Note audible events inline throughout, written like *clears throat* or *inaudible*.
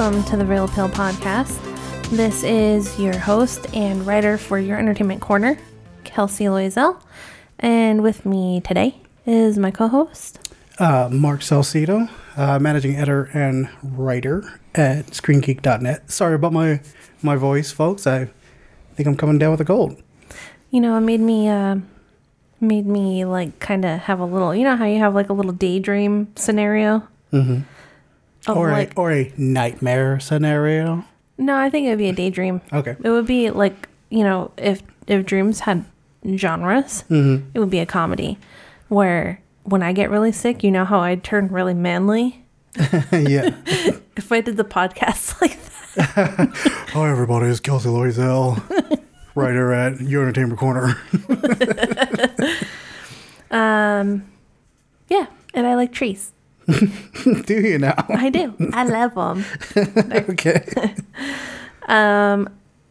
Welcome to the Reel Appeal Podcast. This is your host and writer for your entertainment corner, Kelsey Loisel. And with me today is my co host. Uh, Mark Salcedo, uh, managing editor and writer at ScreenGeek.net. Sorry about my my voice, folks. I think I'm coming down with a cold. You know, it made me uh, made me like kind of have a little. You know how you have like a little daydream scenario. Mm-hmm. Of or like, a or a nightmare scenario. no, I think it would be a daydream. Okay. It would be like you know if if dreams had genres, Mm-hmm. it would be a comedy where when I get really sick, you know how I turn really manly. *laughs* yeah. *laughs* If I did the podcast *laughs* like that, Hi, everybody. It's Kelsey Loisel, writer at Your Entertainment Corner. um, yeah, and I like trees. *laughs* Do you now? I do. I love them. *laughs* okay. *laughs* Um,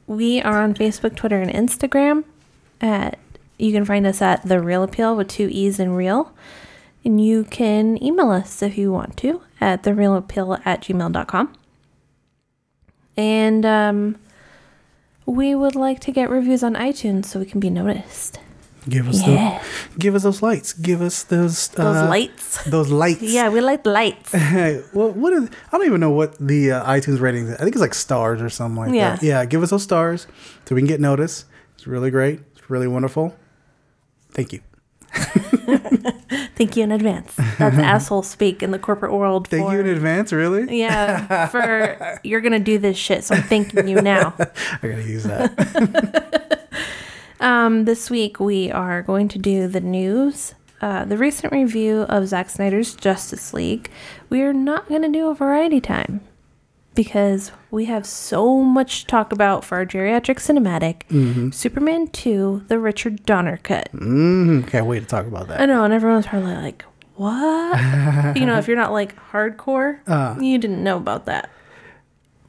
we are on Facebook, Twitter, and Instagram. At you can find us at the Reel Appeal with two e's and real, and you can email us if you want to at the Reel Appeal at gmail.com. And um, we would like to get reviews on iTunes so we can be noticed. Give us Yeah, the, give us those lights. Give us those those uh, lights. Those lights. Yeah, we like lights. *laughs* Well, what is? I don't even know what the uh, iTunes ratings. I think it's like stars or something like Yeah. that. Yeah, give us those stars so we can get noticed. It's really great. It's really wonderful. Thank you. *laughs* Thank you in advance. That's *laughs* asshole speak in the corporate world. Thank for, you in advance. Really, Yeah, for you're gonna do this shit, so I'm thanking you now. I gotta use that. Um, this week we are going to do the news, uh, the recent review of Zack Snyder's Justice League. We are not going to do a variety time because we have so much to talk about for our geriatric cinematic Superman 2, the Richard Donner cut. mm, can't wait to talk about that. I know, and everyone's probably like, what? *laughs* you know, if you're not like hardcore, Uh. you didn't know about that.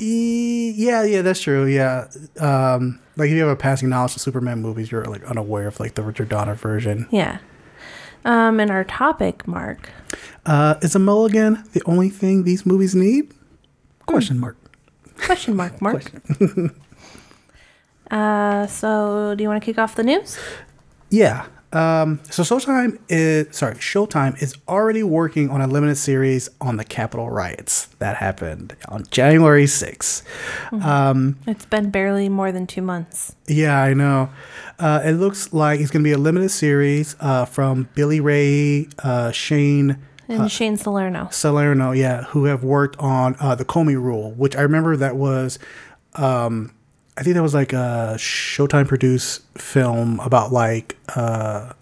E- yeah, yeah, that's true. Yeah, um, like if you have a passing knowledge of Superman movies, you're like unaware of like the Richard Donner version. Yeah. Um, and our topic, Mark. Uh, is a mulligan the only thing these movies need? Question mark. Question mark, Mark. *laughs* uh, so do you want to kick off the news? Yeah. Um, so Showtime is sorry, Showtime is already working on a limited series on the Capitol riots that happened on January 6th. Um, It's been barely more than two months. yeah, I know. Uh, it looks like it's going to be a limited series uh, from Billy Ray, uh, Shane And Shane Salerno. Salerno, yeah, who have worked on uh, the Comey Rule, which I remember that was, um, I think that was like a Showtime produced film about like, uh,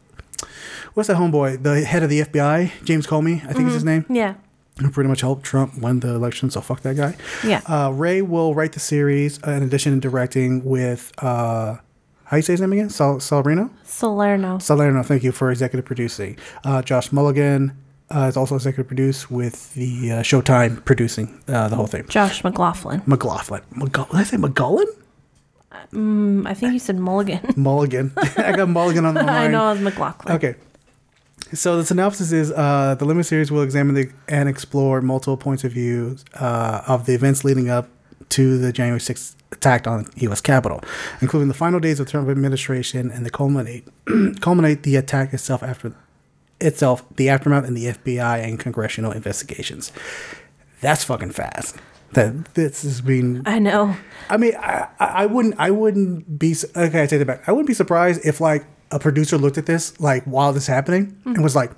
what's that homeboy, the head of the FBI, James Comey, I think is his name, Yeah. who pretty much helped Trump win the election. So fuck that guy. Yeah. Uh, Ray will write the series uh, in addition to directing with, uh, how you say his name again? Sal- Salerno? Salerno. Salerno, thank you for executive producing. Uh, Josh Mulligan uh, is also executive produced with the uh, Showtime producing uh, the whole thing. Josh McLaughlin. McLaughlin. McGull- did I say McGullen? Mm, I think you said Mulligan. *laughs* Mulligan. *laughs* I got Mulligan on the line. *laughs* I know it was McLaughlin. Okay. So the synopsis is uh, the limited series will examine the, and explore multiple points of view uh, of the events leading up to the January 6th attack on the U.S. Capitol, including the final days of the Trump administration and the culminate *clears throat* culminate the attack itself after itself, the aftermath, and the FBI and congressional investigations. That's fucking fast. That this is being I know. I mean, I, I wouldn't, I wouldn't be. Okay, I take that back. I wouldn't be surprised if like a producer looked at this like while this happening and was like,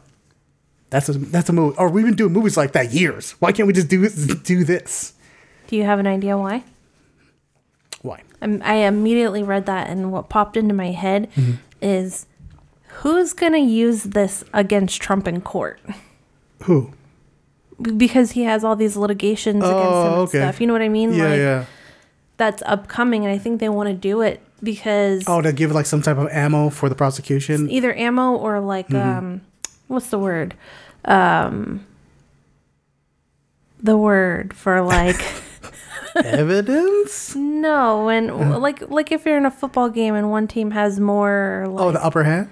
"That's a that's a movie." Or we've been doing movies like that years. Why can't we just do do this? Do you have an idea why? Why? I'm, I immediately read that, and what popped into my head Mm-hmm. is who's going to use this against Trump in court? Who? Because he has all these litigations against him Oh, and okay. stuff. You know what I mean? Yeah, like, yeah. That's upcoming, and I think they want to do it because Oh, to give like some type of ammo for the prosecution. either ammo or like Mm-hmm. um what's the word um the word for like *laughs* Evidence? no when like like if you're in a football game and one team has more like Oh, the upper hand.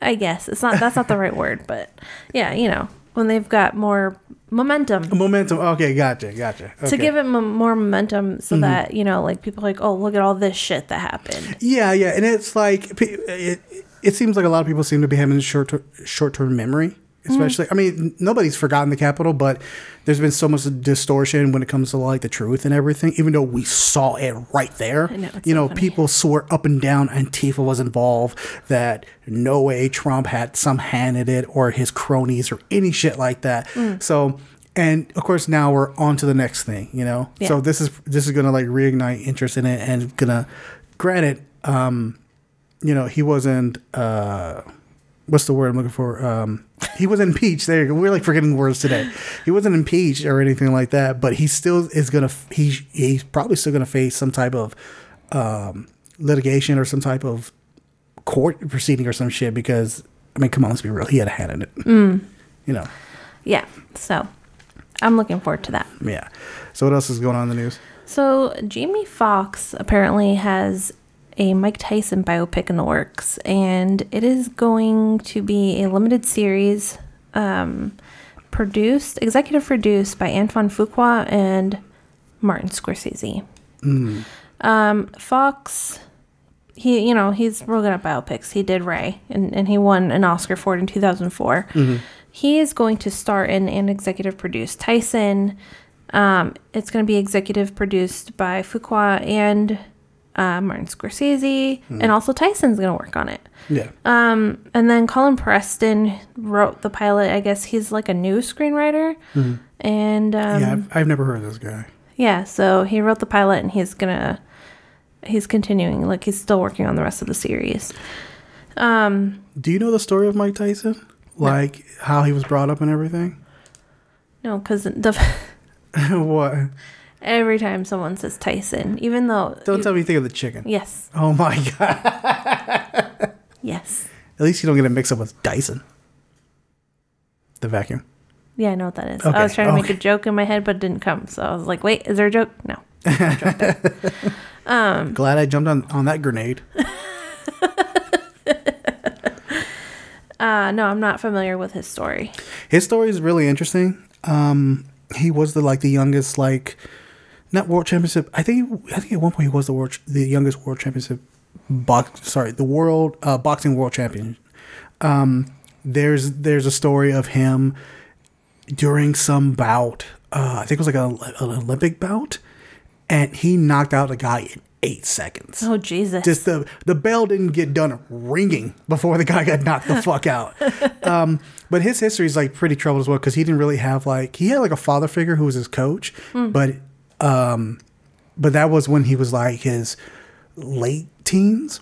i guess it's not that's not the right word but yeah you know when they've got more momentum Momentum. Okay, gotcha, gotcha. to give it m- more momentum so Mm-hmm. that you know like people are like oh look at all this shit that happened Yeah, yeah, and it's like pe- it. It seems like a lot of people seem to be having short short term memory, especially. I mean, nobody's forgotten the Capitol, but there's been so much distortion when it comes to like the truth and everything. Even though we saw it right there, know, you so know, funny. people swore up and down Antifa was involved. That no way Trump had some hand in it or his cronies or any shit like that. Mm. So. And of course, now we're on to the next thing, you know. So this is this is gonna like reignite interest in it, and gonna, granted, um, you know, he wasn't uh what's the word I'm looking for? Um he wasn't impeached. There you go. We're like forgetting words today. He wasn't impeached or anything like that, but he still is gonna he he's probably still gonna face some type of um litigation or some type of court proceeding or some shit because I mean come on, let's be real, he had a hand in it. You know. yeah so i'm looking forward to that Yeah. So what else is going on in the news? So Jamie Foxx apparently has a Mike Tyson biopic in the works, and it is going to be a limited series, um, produced, executive produced by Antoine Fuqua and Martin Scorsese. Um, Foxx, he you know he's real good at biopics. He did Ray, and, and he won an Oscar for it in two thousand four. He is going to star in and executive produce Tyson. Um, it's going to be executive produced by Fuqua and uh, Martin Scorsese, and also Tyson's going to work on it. Yeah. Um, and then Colin Preston wrote the pilot. I guess he's like a new screenwriter, and um, yeah, I've, I've never heard of this guy. yeah, so he wrote the pilot and he's gonna he's continuing like he's still working on the rest of the series. Um Do you know the story of Mike Tyson? Like how he was brought up and everything? no, cuz the *laughs* *laughs* what? Every time someone says Tyson, even though Don't you- tell me you think of the chicken. Yes. Oh my *laughs* god. Yes. At least you don't get it mixed up with Dyson. The vacuum. Yeah, I know what that is. Okay, I was trying to make a joke in my head but it didn't come. So I was like, "Wait, is there a joke?" No. no joke um *laughs* Glad I jumped on, on that grenade. *laughs* uh no, I'm not familiar with his story. His story is really interesting. Um, he was the like the youngest like not world championship. I think I think at one point he was the world the youngest world championship box. Sorry, the world uh, boxing world champion. Um, there's there's a story of him during some bout. Uh, I think it was like a, an Olympic bout, and he knocked out a guy in eight seconds. Oh Jesus. Just the the bell didn't get done ringing before the guy got knocked the fuck out. *laughs* Um, but his history is like pretty troubled as well because he didn't really have like he had like a father figure who was his coach, but um, but that was when he was like his late teens.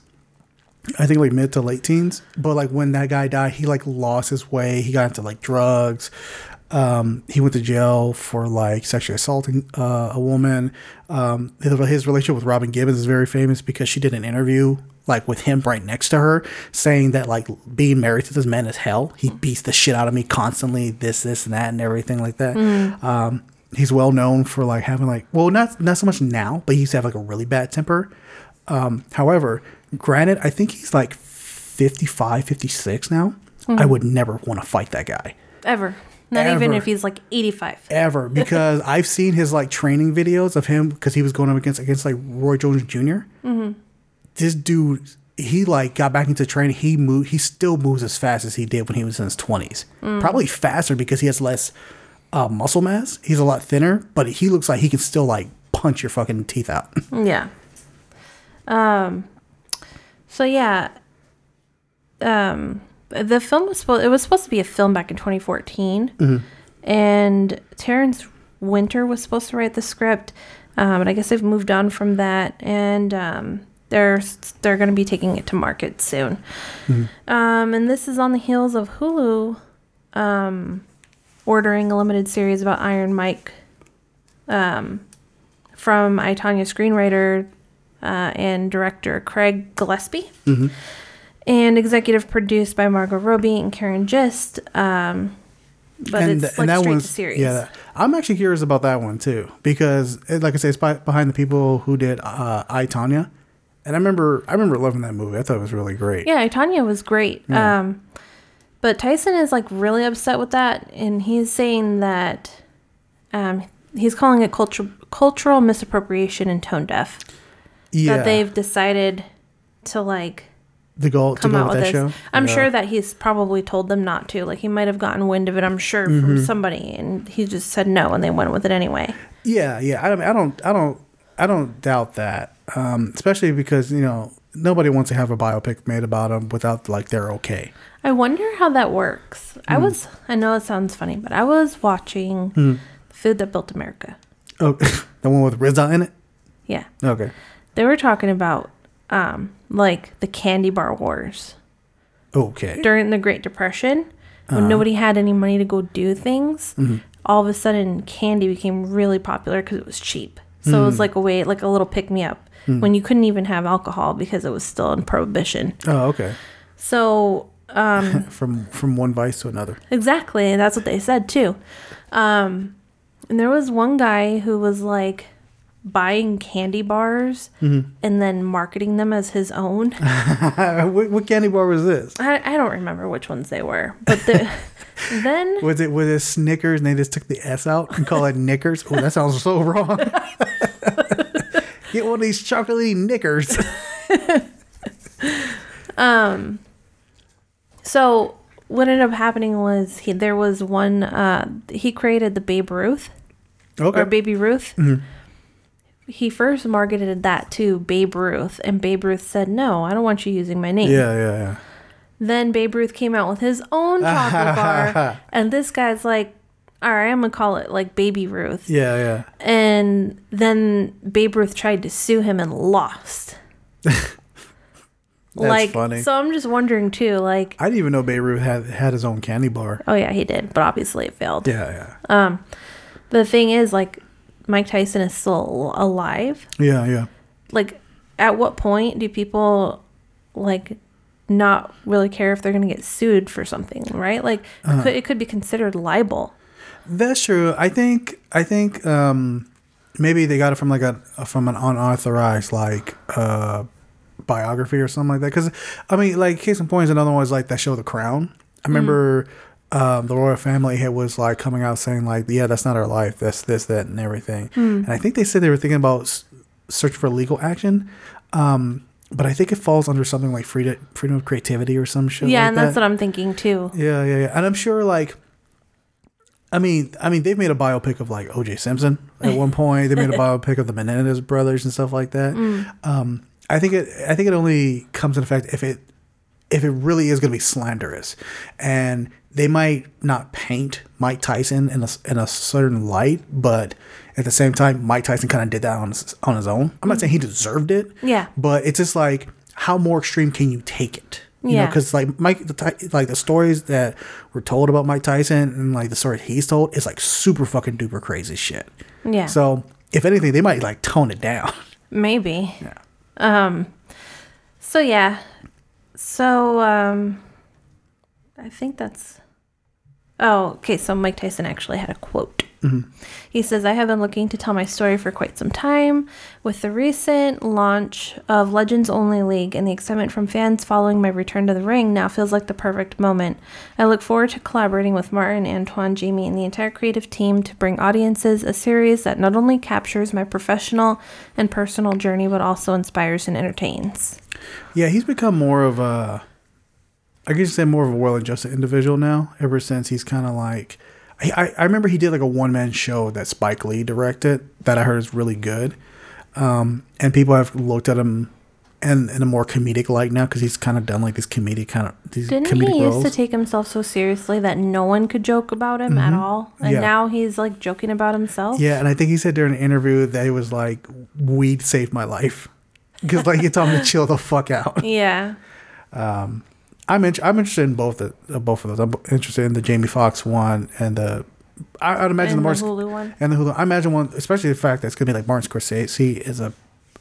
I think like mid to late teens. But like when that guy died, he like lost his way. He got into like drugs. Um, he went to jail for like sexually assaulting uh, a woman. Um, his, relationship with Robin Givens is very famous because she did an interview like with him right next to her, saying that like being married to this man is hell. He beats the shit out of me constantly. This, this, and that, and everything like that. Um, he's well known for like having like well not not so much now, but he used to have like a really bad temper. Um, however, granted, I think he's like 55, 56 now. I mm-hmm. would never want to fight that guy Ever. Not even if he's like 85. ever *laughs* because I've seen his like training videos of him because he was going up against against like Roy Jones junior mm-hmm. This dude, he like got back into training. He moved. He still moves as fast as he did when he was in his twenties. Mm. Probably faster because he has less uh, muscle mass. He's a lot thinner, but he looks like he can still like punch your fucking teeth out. *laughs* Yeah. Um so yeah. Um the film was supposed it was supposed to be a film back in 2014. And Terrence Winter was supposed to write the script. Um, but I guess they've moved on from that and um they're they're going to be taking it to market soon. Um and this is on the heels of Hulu um ordering a limited series about Iron Mike um from I, Tanya screenwriter uh, and director Craig Gillespie, and executive produced by Margot Robbie and Karin Gist. Um, but it's like straight to series. yeah. I'm actually curious about that one too because, it, like I say, it's by, behind the people who did uh, I Tanya, and I remember I remember loving that movie. I thought it was really great. Yeah, I, Tanya was great. Yeah. Um, But Tyson is like really upset with that, and he's saying that um, he's calling it cultural cultural misappropriation and tone deaf. Yeah, That they've decided to like to go to come go out with with that this. show. I'm Yeah. sure that he's probably told them not to. Like he might have gotten wind of it. I'm sure Mm-hmm. from somebody, and he just said no, and they went with it anyway. Yeah, yeah. I, mean, I don't, I don't, I don't doubt that. Um, especially because you know nobody wants to have a biopic made about them without like they're okay. I wonder how that works. I Hmm. was. I know it sounds funny, but I was watching Hmm. Food That Built America. Oh, *laughs* the one with RZA in it. Yeah, Okay. they were talking about um, like the candy bar wars Okay. during the Great Depression when Uh-huh. nobody had any money to go do things. Mm-hmm. All of a sudden, candy became really popular because it was cheap. So it Hmm. was like a way, like a little pick me up when you couldn't even have alcohol because it was still in prohibition. Oh, okay. So um, *laughs* From from one vice to another. Exactly, and that's what they said too. Um, and there was one guy who was like buying candy bars Mm-hmm. and then marketing them as his own. *laughs* what, what candy bar was this? I, I don't remember which ones they were, but the, *laughs* then Was it was it Snickers and they just took the S out and call it Knickers? Oh, that sounds so wrong. Get one of these chocolatey Knickers. *laughs* Um. So what ended up happening was he there was one uh, he created the Babe Ruth Okay. or Baby Ruth. He first marketed that to Babe Ruth, and Babe Ruth said, "No, I don't want you using my name." yeah, yeah, yeah. Then Babe Ruth came out with his own chocolate *laughs* bar, and this guy's like, "All right, I'm gonna call it like Baby Ruth." Yeah, yeah. And then Babe Ruth tried to sue him and lost. *laughs* like, funny. so I'm just wondering too, like, I didn't even know Babe Ruth had had his own candy bar. oh yeah, he did, but obviously it failed. Yeah, yeah. Um, The thing is, like, Mike Tyson is still alive. Yeah, yeah. Like, at what point do people like not really care if they're gonna get sued for something, right? Like, Uh-huh. it, could, it could be considered libel. That's true. I think I think um maybe they got it from like a from an unauthorized like uh biography or something like that. Because I mean, like case in point is another one was like that show The Crown. I remember um, the royal family had was like coming out saying like, yeah, that's not our life. That's this, that, and everything. And I think they said they were thinking about s- search for legal action. Um, but I think it falls under something like freedom freedom of creativity or some shit. yeah, like and that's that. what I'm thinking too. Yeah, yeah, yeah. And I'm sure like I mean, I mean, they've made a biopic of like O.J. Simpson at one point. They made a *laughs* biopic of the Menendez brothers and stuff like that. Um, I think it. I think it only comes in effect if it if it really is going to be slanderous, and they might not paint Mike Tyson in a in a certain light, but at the same time, Mike Tyson kind of did that on his, on his own. I'm not saying he deserved it. Yeah. but it's just like how more extreme can you take it? You know, Yeah. because like Mike, the, like the stories that were told about Mike Tyson and like the story he's told is like super fucking duper crazy shit. Yeah. So if anything, they might like tone it down. *laughs* Maybe. Yeah. Um so yeah. So um I think that's Oh, okay, so Mike Tyson actually had a quote. Mm-hmm. He says, I have been looking to tell my story for quite some time. With the recent launch of Legends Only League and the excitement from fans following my return to the ring, now feels like the perfect moment. I look forward to collaborating with Martin, Antoine, Jamie, and the entire creative team to bring audiences a series that not only captures my professional and personal journey, but also inspires and entertains. Yeah, he's become more of a, I guess say more of a well-adjusted individual now. Ever since he's kind of like, I, I remember he did like a one-man show that Spike Lee directed that I heard is really good, um, and people have looked at him and in a more comedic light now because he's kind of done like these comedic kind of these Didn't comedic he used roles. to take himself so seriously that no one could joke about him at all? And Yeah. now he's like joking about himself? Yeah, and I think he said during an interview that he was like, "Weed saved my life," because like he told me to *laughs* chill the fuck out. Yeah. I'm in, I'm interested in both the uh, both of those. I'm interested in the Jamie Foxx one and the. I, I'd imagine And the the Martin Hulu one. and the Hulu. I imagine one, especially the fact that it's gonna be like Martin Scorsese is a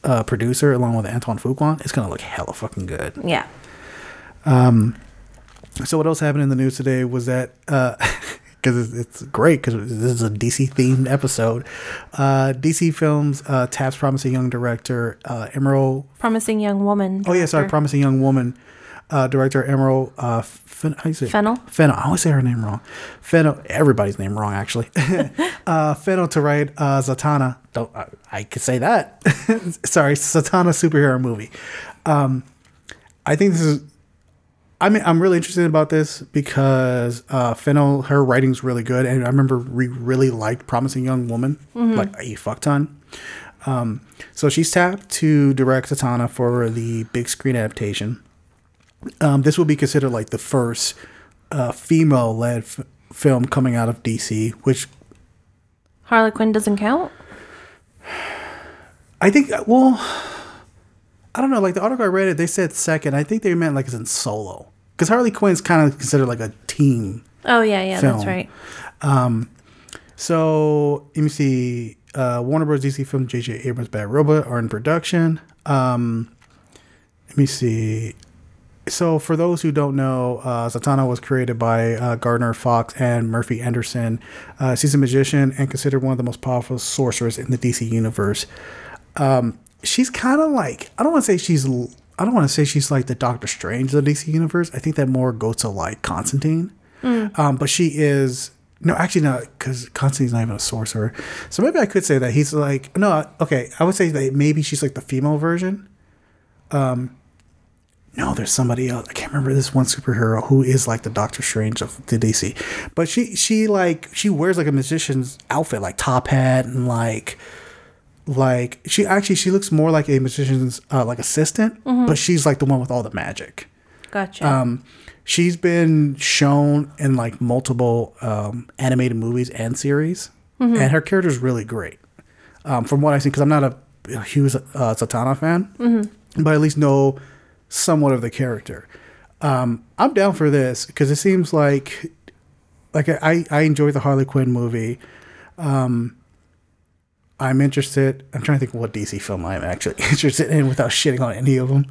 uh, producer along with Antoine Fuqua. It's gonna look hella fucking good. Yeah. Um. So what else happened in the news today was that *laughs* because it's, it's great because this is a DC themed episode. Uh, DC Films uh, taps promising young director uh, Emerald Promising young woman. Oh yeah, sorry, promising young woman. Uh, director Emerald uh, Fen- how you say it? Fennell. Fennell. I always say her name wrong. Fennell. Everybody's name wrong actually. *laughs* uh, Fennell to write uh, Zatanna. Don't I, I could say that. *laughs* Sorry, Zatanna superhero movie. Um, I think this is. I mean, I'm really interested about this because uh, Fennell, her writing's really good, and I remember we really liked "Promising Young Woman" like a fuck ton. Um, so she's tapped to direct Zatanna for the big screen adaptation. Um, this will be considered like the first uh, female-led f- film coming out of DC, which Harley Quinn doesn't count. I think. Well, I don't know. Like the article I read, it they said second. I think they meant like it's in solo because Harley Quinn's kind of considered like a team. Oh yeah, yeah, that's Film. right. So let me see. Uh, Warner Bros. DC film J.J. Abrams' Bad Robot are in production. Um, let me see. So for those who don't know, uh, Zatanna was created by uh, Gardner Fox and Murphy Anderson. Uh, she's a magician and considered one of the most powerful sorcerers in the DC universe. Um, she's kind of like I don't want to say she's I don't want to say she's like the Doctor Strange of the DC universe. I think that more goes to like Constantine. Um, but she is no, actually not because Constantine's not even a sorcerer. So maybe I could say that he's like no. Okay, I would say that maybe she's like the female version. Um, no, there's somebody else. I can't remember this one superhero who is like the Doctor Strange of the DC, but she she like she wears like a magician's outfit, like top hat and like like she actually she looks more like a magician's uh, like assistant, but she's like the one with all the magic. Gotcha. Um, she's been shown in like multiple um, animated movies and series, and her character is really great. Um, from what I've seen, because I'm not a, a huge uh, Zatanna fan, but I at least know somewhat of the character. Um, I'm down for this because it seems like like I I enjoyed the Harley Quinn movie. Um, I'm interested. I'm trying to think what DC film I'm actually *laughs* interested in without shitting on any of them.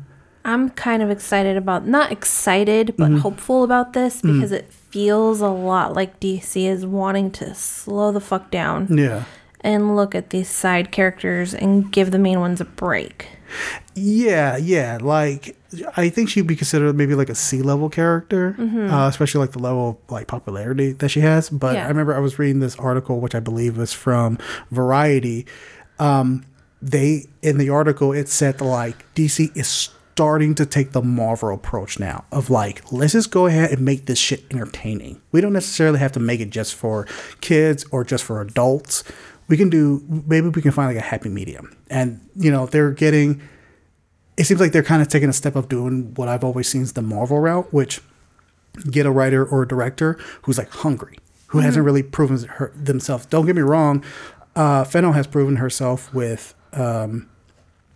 I'm kind of excited about not excited, but hopeful about this because it feels a lot like DC is wanting to slow the fuck down Yeah. And look at these side characters and give the main ones a break. Yeah, yeah. Like I think she'd be considered maybe like a C level character, uh, especially like the level of like popularity that she has. But Yeah. I remember I was reading this article, which I believe was from Variety. Um, they in the article it said like DC is starting to take the Marvel approach now of like let's just go ahead and make this shit entertaining. We don't necessarily have to make it just for kids or just for adults. We can do maybe we can find like a happy medium. And you know, they're getting it seems like they're kind of taking a step of doing what I've always seen as the Marvel route, which get a writer or a director who's like hungry, who hasn't really proven her, themselves. Don't get me wrong, uh, Fennell has proven herself with um,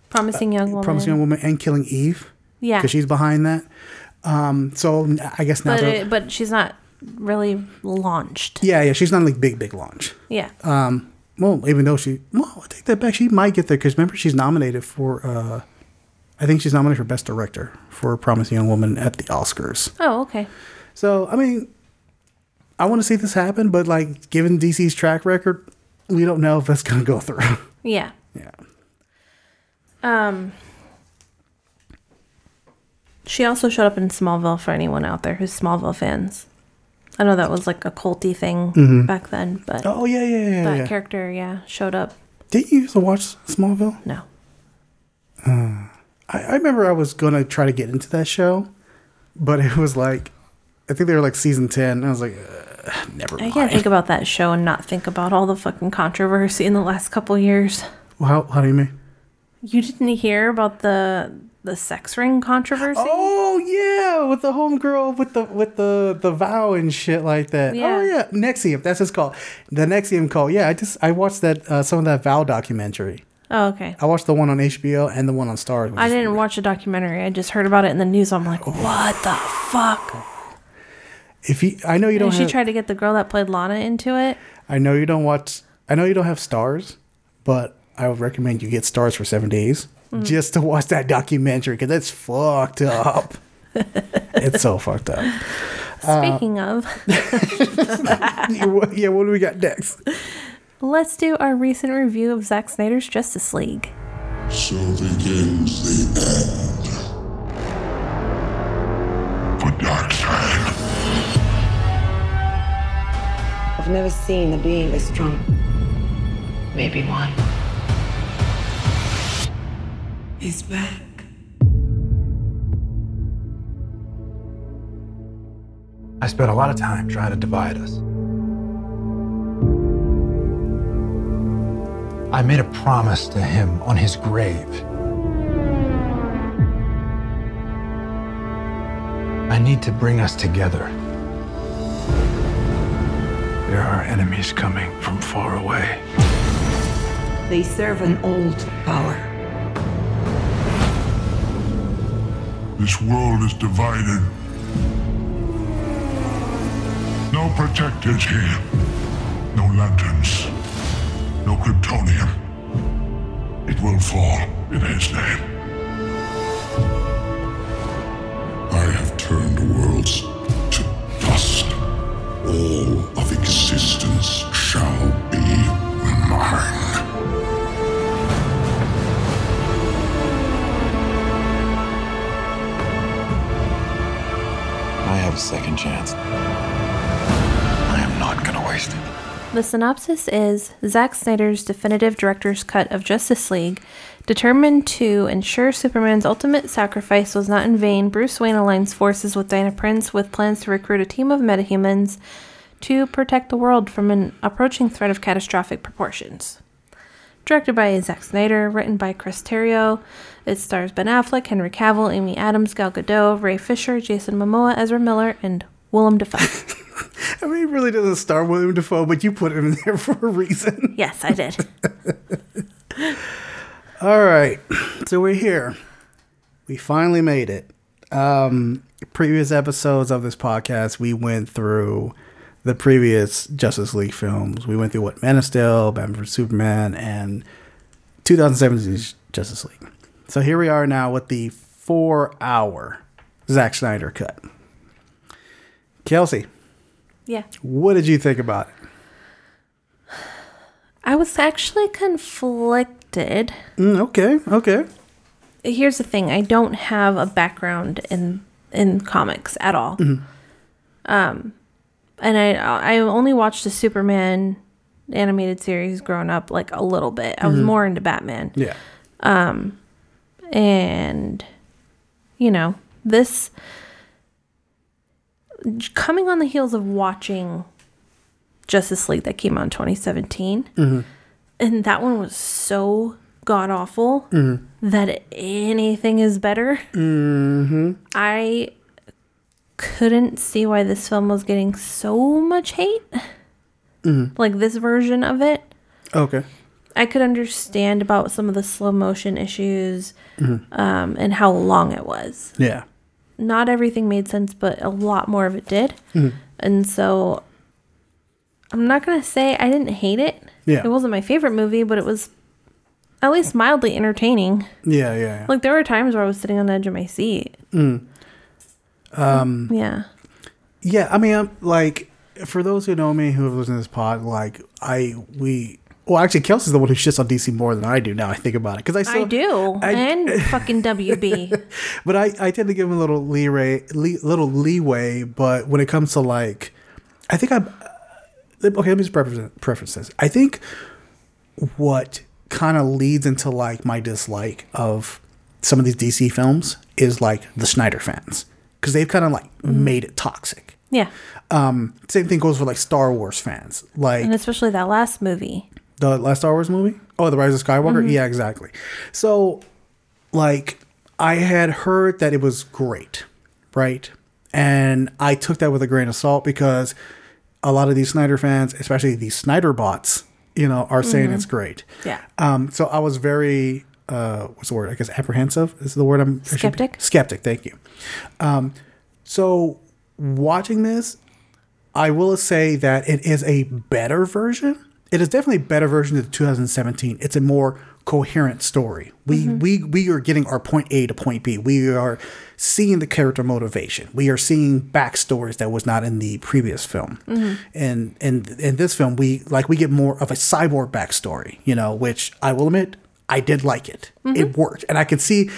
Promising young woman. Promising Young Woman and Killing Eve. Yeah. because she's behind that. Um, so I guess now, but it, but she's not really launched. yeah, yeah, she's not like big, big launch. Yeah. Um, well, even though she, well, I take that back. She might get there because remember she's nominated for. Uh, I think she's nominated for Best Director for Promising Young Woman at the Oscars. oh, okay. So I mean, I want to see this happen, but like given DC's track record, we don't know if that's gonna go through. *laughs* Yeah. yeah. Um. She also showed up in Smallville for anyone out there who's Smallville fans. I know that was like a culty thing back then, but Oh yeah, yeah, yeah. that yeah. character, yeah, showed up. Didn't you used to watch Smallville? No. I, I remember I was gonna try to get into that show, but it was like, I think they were like season ten. And I was like, uh, never I can't think about that show and not think about all the fucking controversy in the last couple years. Well, how, how do you mean? You didn't hear about the the sex ring controversy? Oh yeah, with the homegirl with the with the the vow and shit like that. Yeah. Oh yeah, NXIVM. That's his call. The NXIVM call. Yeah, I just I watched that uh, some of that vow documentary. Oh, okay. I watched the one on HBO and the one on Starz. I didn't watch a documentary. I just heard about it in the news. I'm like, what the fuck? If you, I know you don't. And she Have, tried to get the girl that played Lana into it. I know you don't watch. I know you don't have Starz, but I would recommend you get Starz for seven days Mm. just to watch that documentary because it's fucked up. *laughs* it's so fucked up. Speaking uh, of, *laughs* yeah, what do we got next? Let's do our recent review of Zack Snyder's Justice League. So begins the end. I've never seen a being this strong. Maybe one. He's back. I spent a lot of time trying to divide us. I made a promise to him on his grave. I need to bring us together. There are enemies coming from far away. They serve an old power. This world is divided. No protectors here. No lanterns. No Kryptonians. It will fall in his name. I have turned worlds to dust. All of existence shall be mine. A second chance. I am not gonna waste it. The synopsis is Zack Snyder's definitive director's cut of Justice League. Determined to ensure Superman's ultimate sacrifice was not in vain, Bruce Wayne aligns forces with Diana Prince with plans to recruit a team of metahumans to protect the world from an approaching threat of catastrophic proportions. Directed by Zack Snyder, written by Chris Terrio, it stars Ben Affleck, Henry Cavill, Amy Adams, Gal Gadot, Ray Fisher, Jason Momoa, Ezra Miller, and Willem Dafoe. *laughs* I mean, it really doesn't star William Dafoe, but you put him in there *laughs* for a reason. yes, I did. *laughs* All right, so we're here. We finally made it. Um, previous episodes of this podcast, we went through the previous Justice League films. We went through what Man of Steel, Batman vs Superman, and 2017's Justice League. So here we are now with the four-hour Zack Snyder cut. Kelsey, Yeah. what did you think about it? I was actually conflicted. Mm, okay, okay. Here's the thing: I don't have a background in in comics at all. Um, and I I only watched the Superman animated series growing up like a little bit. I was more into Batman, Yeah. Um and you know this coming on the heels of watching Justice League that came out in 2017, and that one was so god awful that anything is better. Mm-hmm. I couldn't see why this film was getting so much hate. Mm-hmm. Like this version of it. Okay. I could understand about some of the slow motion issues mm-hmm. um, and how long it was. Yeah. Not everything made sense, but a lot more of it did. Mm-hmm. And so I'm not going to say I didn't hate it. Yeah. It wasn't my favorite movie, but it was at least mildly entertaining. Yeah, yeah, yeah. Like there were times where I was sitting on the edge of my seat. Mm. Um, yeah. Yeah, I mean, I'm, like for those who know me who have listened to this pod, like I we well actually Kelsey's the one who shits on DC more than I do now. I think about it because I still, I do. I- and fucking WB. *laughs* but I I tend to give him a little leeway, le, little leeway. But when it comes to like, I think I'm okay. Let me just preface this. I think what kind of leads into like my dislike of some of these DC films is like the Snyder fans because they've kind of like made it toxic. yeah. Um, same thing goes for like Star Wars fans. Like And especially that last movie. the last Star Wars movie? Oh, The Rise of Skywalker? Yeah, exactly. So, like, I had heard that it was great, right? And I took that with a grain of salt because a lot of these Snyder fans, especially these Snyder bots, you know, are saying it's great. Yeah. Um, so I was very, uh, what's the word? I guess apprehensive is the word I'm Skeptic? Skeptic, thank you. Um, so watching this, I will say that it is a better version. It is definitely a better version of 2017. It's a more coherent story. We we we are getting our point A to point B. We are seeing the character motivation. We are seeing backstories that was not in the previous film. And and in this film, we like we get more of a cyborg backstory. You know, which I will admit I did like it. It mm-hmm. worked, and I could see.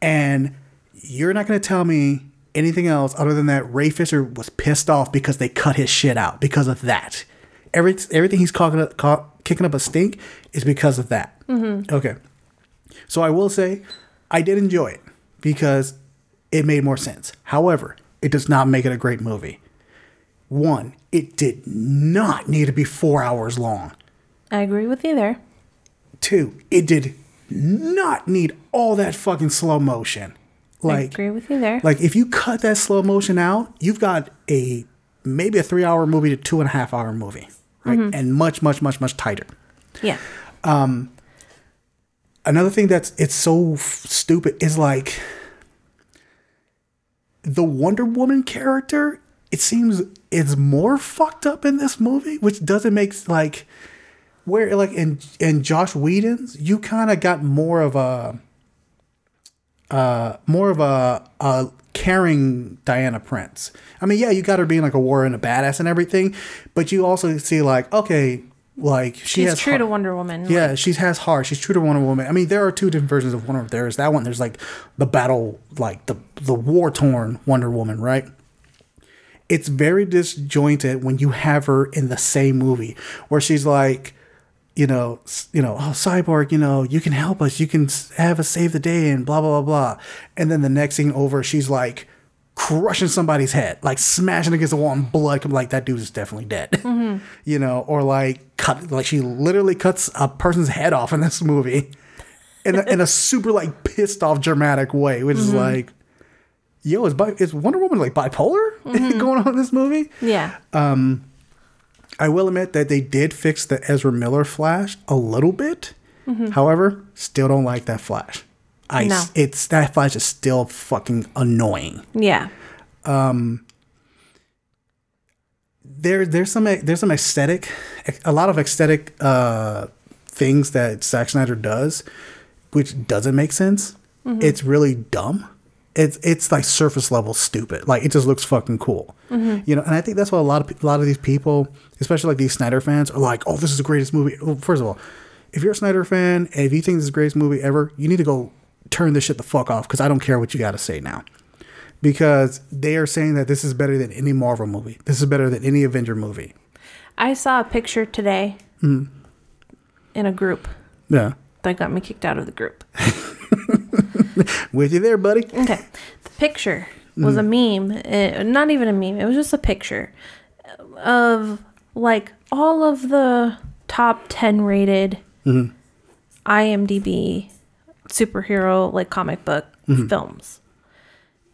And you're not going to tell me anything else other than that Ray Fisher was pissed off because they cut his shit out because of that. every everything he's cocking up, co- kicking up a stink is because of that. Mm-hmm. Okay, so I will say I did enjoy it because it made more sense. However, it does not make it a great movie. One, it did not need to be four hours long. I agree with you there. Two, it did not need all that fucking slow motion. Like, I agree with you there. like if you cut that slow motion out, you've got a maybe a three hour movie to two and a half hour movie, right? And much, much, much, much tighter. yeah. Um, Another thing that's it's so f- stupid is like the Wonder Woman character. It seems it's more fucked up in this movie, which doesn't make like where like in in Joss Whedon's, you kind of got more of a uh more of a a caring Diana Prince. I mean, yeah, you got her being like a warrior and a badass and everything, but you also see like okay, like she She's true heart- to Wonder Woman. yeah, she has heart. She's true to Wonder Woman. I mean, there are two different versions of Wonder Woman. There's that one. There's like the battle, like the the war torn Wonder Woman, right? It's very disjointed when you have her in the same movie, where she's like, you know, you know, oh cyborg, you know, you can help us. You can have us save the day, and blah blah blah blah. And then the next scene over, she's like crushing somebody's head, like smashing against the wall, and blood. I'm like, that dude is definitely dead. *laughs* Mm-hmm. you know, or like cut, like she literally cuts a person's head off in this movie, *laughs* in a, in a super like pissed off dramatic way, which is mm-hmm. like, yo, is bi- is Wonder Woman like bipolar *laughs* mm-hmm. going on in this movie? Yeah. Um, I will admit that they did fix the Ezra Miller Flash a little bit. Mm-hmm. However, still don't like that Flash. I No. it's that Flash is still fucking annoying. yeah. Um, there there's some there's some aesthetic a lot of aesthetic uh things that Zack Snyder does which doesn't make sense. Mm-hmm. It's really dumb. It's it's like surface level stupid. Like it just looks fucking cool. You know, and I think that's why a lot of a lot of these people, especially like these Snyder fans, are like, "Oh, this is the greatest movie." Well, first of all, if you're a Snyder fan and if you think this is the greatest movie ever, you need to go turn this shit the fuck off because I don't care what you got to say now. Because they are saying that this is better than any Marvel movie. This is better than any Avenger movie. I saw a picture today Mm. in a group Yeah, that got me kicked out of the group. *laughs* *laughs* with you there, buddy. Okay. The picture was a mm. meme. uh, not even a meme. It was just a picture of like all of the top 10 rated mm-hmm. IMDb superhero like comic book mm-hmm. films.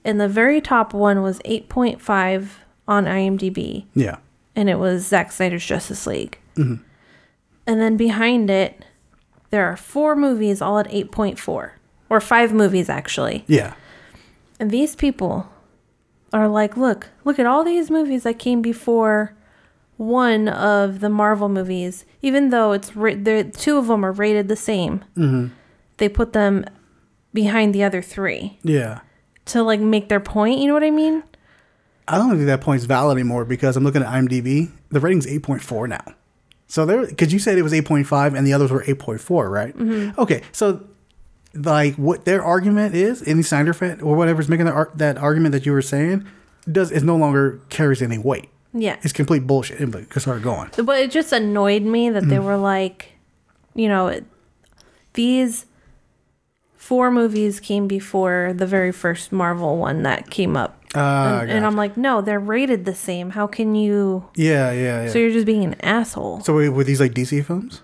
And the very top one was 8.5 on IMDb Yeah, and it was Zack Snyder's Justice League. Mm-hmm. And then behind it, there are four movies all at 8.4, or five movies actually. yeah, And these people are like, look, look at all these movies that came before one of the Marvel movies, even though it's ra- the two of them are rated the same. Mm-hmm. They put them behind the other three yeah. to like make their point. You know what I mean? I don't think that point's valid anymore because I'm looking at IMDb. The rating's 8.4 now. So there, because you said it was 8.5 and the others were 8.4, right? Mm-hmm. Okay, so like what their argument is, any Snyder fan or whatever's making that, ar- that argument that you were saying, does is no longer carries any weight. Yeah. It's complete bullshit. And but start going. But it just annoyed me that Mm. they were like, you know, it- these four movies came before the very first Marvel one that came up. Ah, and, and I'm like, no, they're rated the same. How can you? Yeah, yeah, yeah. So you're just being an asshole. So were, were these like DC films?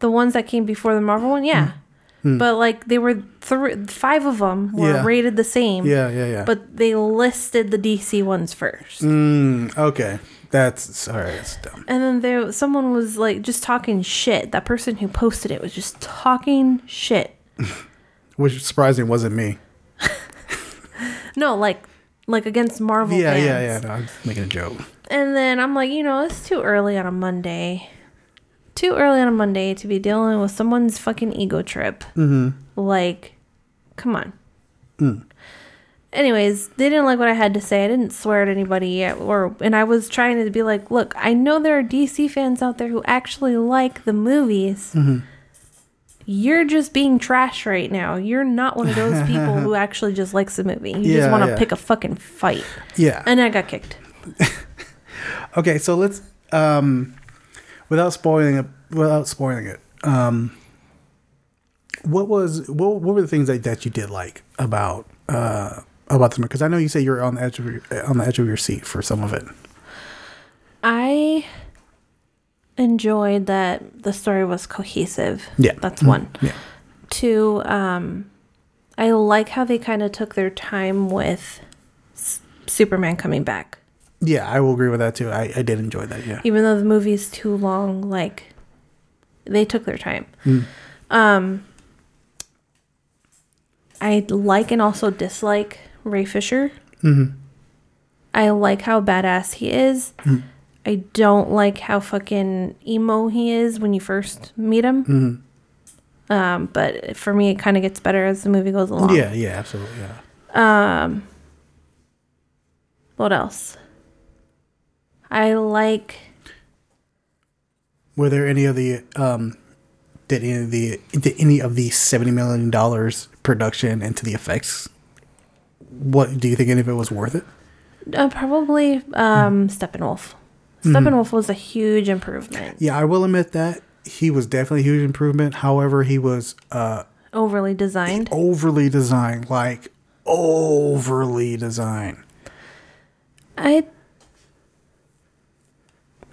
The ones that came before the Marvel one, yeah. But like they were three, five of them were Hmm. Yeah. rated the same. Yeah, yeah, yeah. But they listed the DC ones first. Mm, okay, that's sorry, that's dumb. And then there, someone was like just talking shit. That person who posted it was just talking shit. *laughs* Which surprising wasn't me. *laughs* No, like like against Marvel Yeah, fans. yeah, yeah. No, I'm making a joke. And then I'm like, you know, it's too early on a Monday. Too early on a Monday to be dealing with someone's fucking ego trip. Mm-hmm. Like, come on. Mm. Anyways, they didn't like what I had to say. I didn't swear at anybody yet, or and I was trying to be like, look, I know there are DC fans out there who actually like the movies. Mm-hmm. You're just being trash right now. You're not one of those *laughs* people who actually just likes the movie. You just want to yeah. pick a fucking fight. Yeah. And I got kicked. *laughs* Okay, so let's um without spoiling it, without spoiling it, um, what was what, what were the things that, that you did like about uh about this movie? Because I know you say you're on the edge of your on the edge of your seat for some of it. I enjoyed that the story was cohesive. Yeah. That's one. Yeah, Two, um, I like how they kind of took their time with S- Superman coming back. Yeah, I will agree with that too. I, I did enjoy that. Yeah, Even though the movie's too long, like, they took their time. Um, I like and also dislike Ray Fisher. I like how badass he is. I don't like how fucking emo he is when you first meet him. Um, but for me, it kind of gets better as the movie goes along. yeah, yeah, absolutely. Yeah. Um, What else? I like. Were there any of the um did any of the did any of the seventy million dollars production into the effects? What do you think any of it was worth it? Uh, probably um, Steppenwolf. Steppenwolf was a huge improvement. Yeah, I will admit that he was definitely a huge improvement. However, he was uh Overly designed. overly designed, like overly designed. I.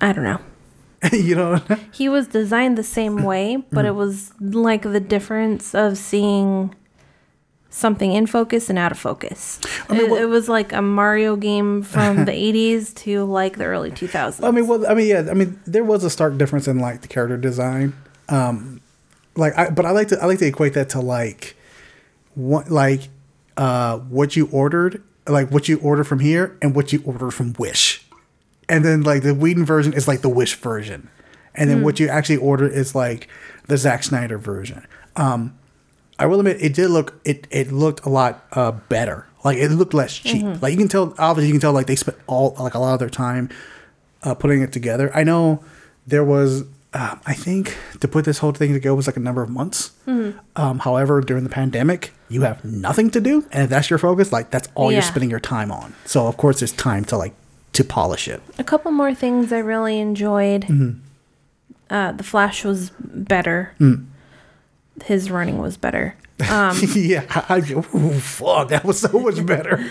I don't know. *laughs* you know? He was designed the same way, but it was like the difference of seeing something in focus and out of focus. mean, it, what- it was like a Mario game from the *laughs* 80s to like the early 2000s. I mean, well, I mean, yeah, I mean, there was a stark difference in like the character design. Um, like, I, but I like to I like to equate that to like, what like, uh, what you ordered, like what you ordered from here and what you ordered from Wish, and then like the Whedon version is like the Wish version, and then what you actually order is like the Zack Snyder version. Um, I will admit it did look it it looked a lot uh, better. Like it looked less cheap. Like you can tell obviously you can tell like they spent all like a lot of their time uh, putting it together. I know there was uh, I think to put this whole thing together was like a number of months. Um, however, during the pandemic, you have nothing to do, and if that's your focus, like that's all you're spending your time on. So of course, there's time to like to polish it. a couple more things I really enjoyed. Mm-hmm. Uh, the Flash was better. Mm. His running was better. *laughs* Um, yeah, I, ooh, fuck, that was so much better.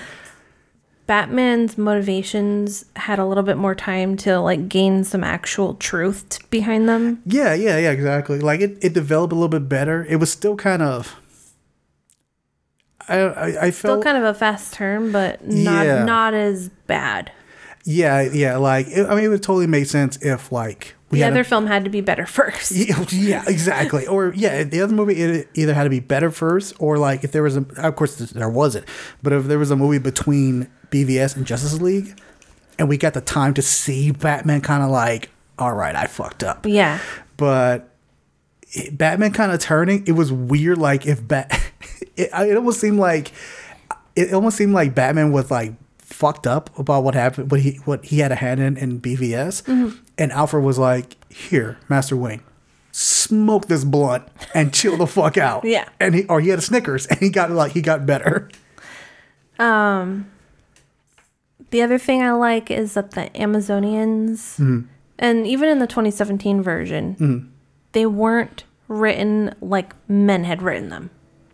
Batman's motivations had a little bit more time to like gain some actual truth behind them. Yeah, yeah, yeah, exactly. Like it, it developed a little bit better. It was still kind of. I I, I Still felt kind of a fast turn, but not Yeah. not as bad. Yeah yeah like it, I mean it would totally make sense if like we The other a, film had to be better *laughs* first. yeah, yeah exactly or yeah the other movie it either had to be better first or like if there was a of course there wasn't but if there was a movie between BVS and Justice League and we got the time to see Batman kind of like all right I fucked up Yeah. but it- Batman kind of turning, it was weird. Like if Bat, *laughs* it, it almost seemed like it almost seemed like Batman was like fucked up about what happened, what he what he had a hand in in BVS, Mm-hmm. and Alfred was like, "Here, Master Wayne." Smoke this blunt and chill the fuck out. *laughs* Yeah. and he or he had a Snickers and he got like he got better. Um, the other thing I like is that the Amazonians, Mm-hmm. and even in the 2017 version, they weren't written like men had written them.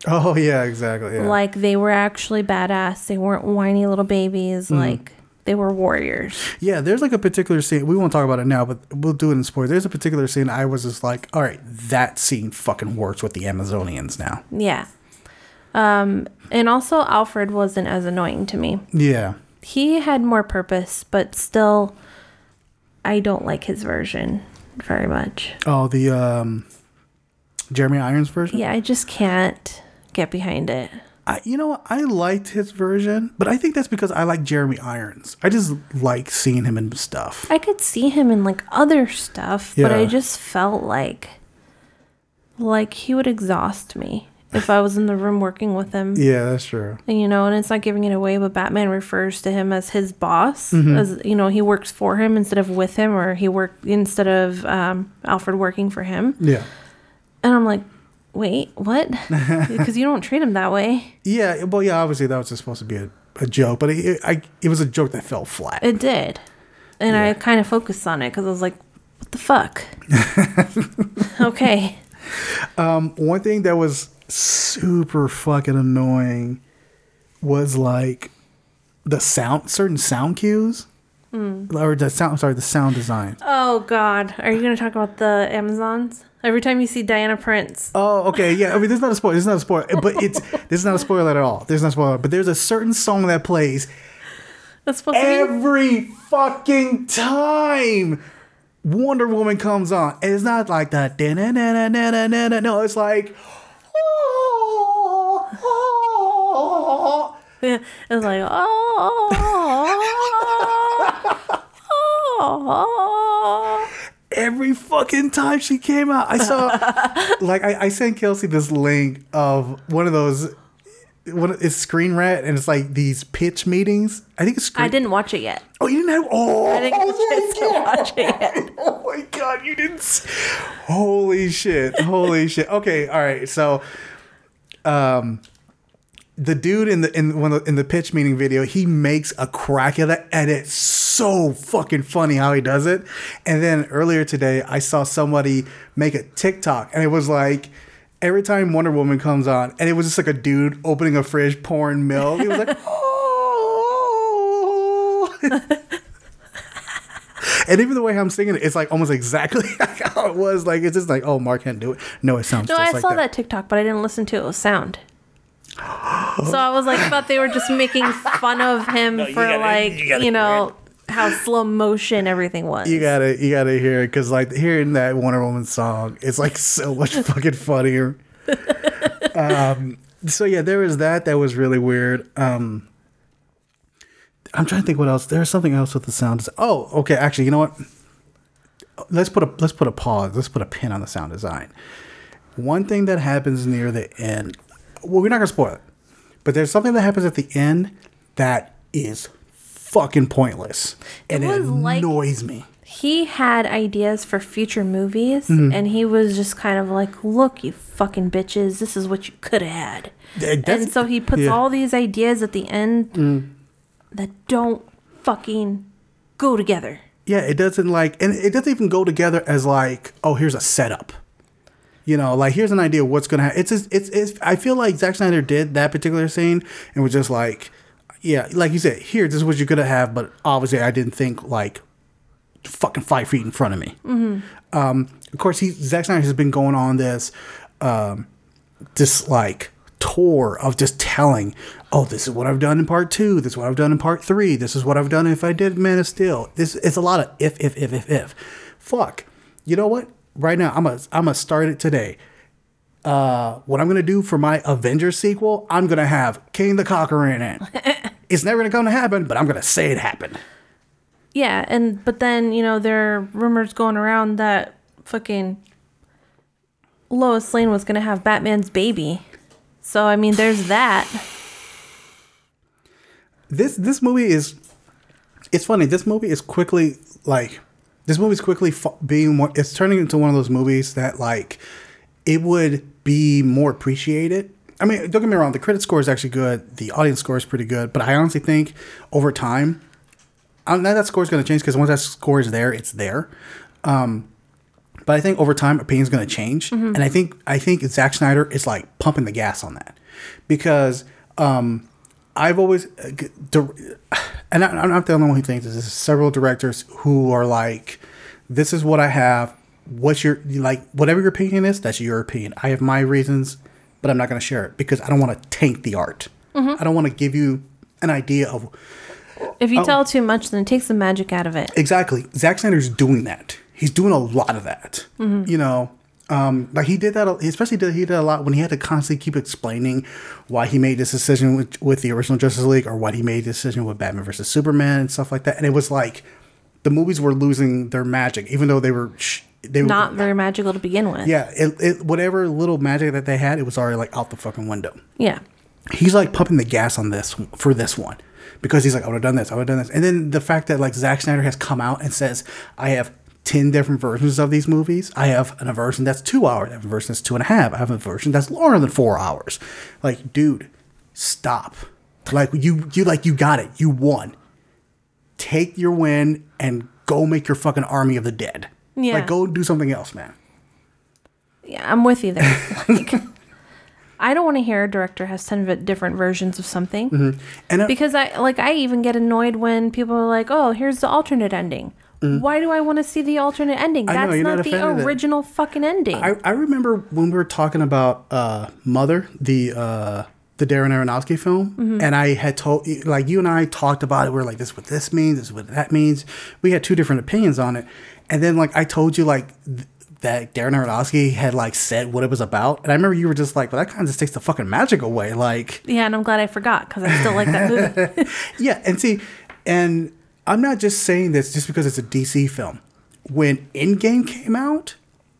Oh yeah, exactly. Yeah. Like they were actually badass. They weren't whiny little babies. Mm-hmm. Like they were warriors. Yeah, there's like a particular scene. We won't talk about it now, but we'll do it in spoilers. There's a particular scene I was just like, all right, that scene fucking works with the Amazonians now. Yeah. Um, and also Alfred wasn't as annoying to me. Yeah. He had more purpose, but still, I don't like his version very much. Oh, the um, Jeremy Irons version. Yeah, I just can't get behind it. I, you know. I liked his version, but I think that's because I like Jeremy Irons. I just like seeing him in stuff. I could see him in like other stuff, but I just felt like like he would exhaust me if I was in the room working with him. *laughs* Yeah, that's true. And, you know, and it's not giving it away, but Batman refers to him as his boss, Mm-hmm. as you know, he works for him instead of with him, or he worked instead of um, Alfred working for him. Yeah. And I'm like, wait, what? *laughs* Because you don't treat him that way. Yeah. Well, yeah. Obviously, that was just supposed to be a, a joke, but it, it, I, it was a joke that fell flat. It did, and I kind of focused on it because I was like, what the fuck? *laughs* okay. Um, One thing that was super fucking annoying was like the sound, certain sound cues, or the sound. Sorry, the sound design. Oh God, are you gonna talk about the Amazons? Every time you see Diana Prince, Oh, okay, yeah. I mean, this is not a spoiler. This is not a spoiler, but it's this is not a spoiler at all. This is not a spoiler. But there's a certain song that plays that's supposed to be. every fucking time Wonder Woman comes on. And it's not like that. No, it's like. Yeah, it's like oh, oh, Every fucking time she came out, I saw, *laughs* like, I, I sent Kelsey this link of one of those, one it's Screen Rant, and it's like these pitch meetings. I think it's Screen. I didn't watch it yet. Oh, you didn't have. Oh, I didn't get *laughs* to watch it yet. *laughs* Oh my god, you didn't. Holy shit! Holy shit! Okay, all right. So, um, the dude in the in one the- in the pitch meeting video, he makes a crack at it, and it's so fucking funny how he does it. And then earlier today, I saw somebody make a TikTok, and it was like. Every time Wonder Woman comes on, and it was just like a dude opening a fridge, pouring milk. He was like, "Oh!" *laughs* *laughs* And even the way I'm singing it, it's like almost exactly like *laughs* how it was. Like it's just like, oh, Mark can't do it. No, it sounds No, just I like saw that. that. TikTok, but I didn't listen to it It was sound. So I was like, I thought they were just making fun of him *laughs* for gotta- like, you you, know, how slow motion everything was. You gotta, you gotta hear it because like hearing that Wonder Woman song, it's like so much *laughs* fucking funnier. um, so yeah, there was that. That was really weird. Um, I'm trying to think what else. There's something else with the sound. des- Oh, okay. Actually, you know what? Let's put a let's put a pause. Let's put a pin on the sound design. One thing that happens near the end. Well, we're not gonna spoil it, but there's something that happens at the end that is fucking pointless, and it, was like- annoys me. he had ideas for future movies, Mm-hmm. and he was just kind of like, "Look, you fucking bitches, this is what you could have had." That's- And so he puts yeah. Mm. all these ideas at the end that don't fucking go together. Yeah, it doesn't like, and it doesn't even go together as like, oh, here's a setup. You know, like here's an idea of what's gonna happen. It's just, it's it's. I feel like Zack Snyder did that particular scene and was just like, yeah, like you said, here, this is what you're gonna have, but obviously I didn't think like fucking five feet in front of me. Um, of course, he Zack Snyder has been going on this, um, this like tour of just telling, oh, this is what I've done in part two. This is what I've done in part three. This is what I've done if I did Man of Steel. This it's a lot of if if if if if. Fuck. You know what? Right now, I'm a I'm gonna start it today. Uh, what I'm gonna do for my Avengers sequel, I'm gonna have Kang the Conqueror in it. *laughs* it's never gonna come to happen, but I'm gonna say it happened. Yeah, and but then you know there are rumors going around that fucking Lois Lane was gonna have Batman's baby. So I mean, there's that. this this movie is it's funny this movie is quickly like this movie's quickly fa- being more it's turning into one of those movies that like it would be more appreciated. I mean don't get me wrong the credit score is actually good the audience score is pretty good but i honestly think over time I know that score is going to change because once that score is there it's there. Um but I think over time opinion's going to change, and I think I think Zack Snyder is like pumping the gas on that. Because um, I've always uh, and I, I'm not the only one who thinks this. There's several directors who are like, "This is what I have. What's your like? Whatever your opinion is, that's your opinion. I have my reasons, but I'm not going to share it because I don't want to taint the art. I don't want to give you an idea of If Oh. you tell too much, then it takes the magic out of it. Exactly. Zack Snyder's doing that. He's doing a lot of that. You know, um, like he did that, especially did he did a lot when he had to constantly keep explaining why he made this decision with, with the original Justice League or why he made this decision with Batman versus Superman and stuff like that. And it was like the movies were losing their magic, even though they were sh- they were Not very magical to begin with. yeah, it, it, whatever little magic that they had, it was already like out the fucking window Yeah. he's like pumping the gas on this for this one because he's like, I would have done this, I would have done this. And then the fact that like Zack Snyder has come out and says, I have 10 different versions of these movies. I have an, a version that's two hours, I have a version that's two and a half, I have a version that's longer than four hours. Like, dude, stop. Like you you like you got it. You won. Take your win and go make your fucking army of the dead. Yeah. Like, go do something else, man. Yeah, I'm with you there. Like, *laughs* I don't want to hear a director has 10 different versions of something. Mm-hmm. And uh, Because I like I even get annoyed when people are like, "Oh, here's the alternate ending." Why do I want to see the alternate ending? Mm. Know, That's you're not not, a fan of the original fucking ending. I, I remember when we were talking about uh, Mother, the uh, the Darren Aronofsky film, Mm-hmm. and I had told like you and I talked about it. We are like, this is what this means, this is what that means. We had two different opinions on it, and then like I told you like. Th- that Darren Aronofsky had like said what it was about, and I remember you were just like, "Well, that kind of just takes the fucking magic away." Like, yeah, and I'm glad I forgot because I still like that movie. *laughs* Yeah, and see, and I'm not just saying this just because it's a DC film. When Endgame came out,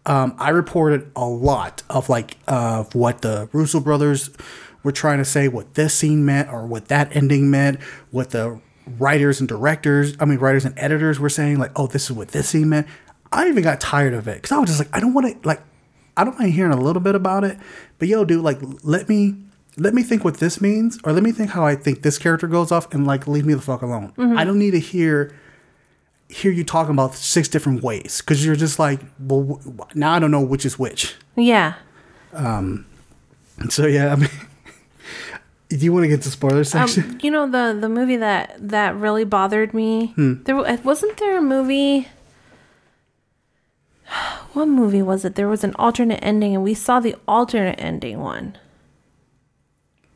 um, I reported a lot of like of what the Russo brothers were trying to say, what this scene meant, or what that ending meant, what the writers and directors, I mean writers and editors were saying, like, oh, this is what this scene meant. I even got tired of it because I was just like, I don't want to like, I don't mind hearing a little bit about it, but yo, dude, like, let me let me think what this means, or let me think how I think this character goes off, and like leave me the fuck alone. I don't need to hear hear you talking about six different ways because you're just like, well, wh- now I don't know which is which. yeah. Um. So yeah, I mean, do *laughs* you want to get to spoiler section? Um, you know the the movie that that really bothered me. Hmm. There wasn't there a movie. *sighs* What movie was it? There was an alternate ending, and we saw the alternate ending one.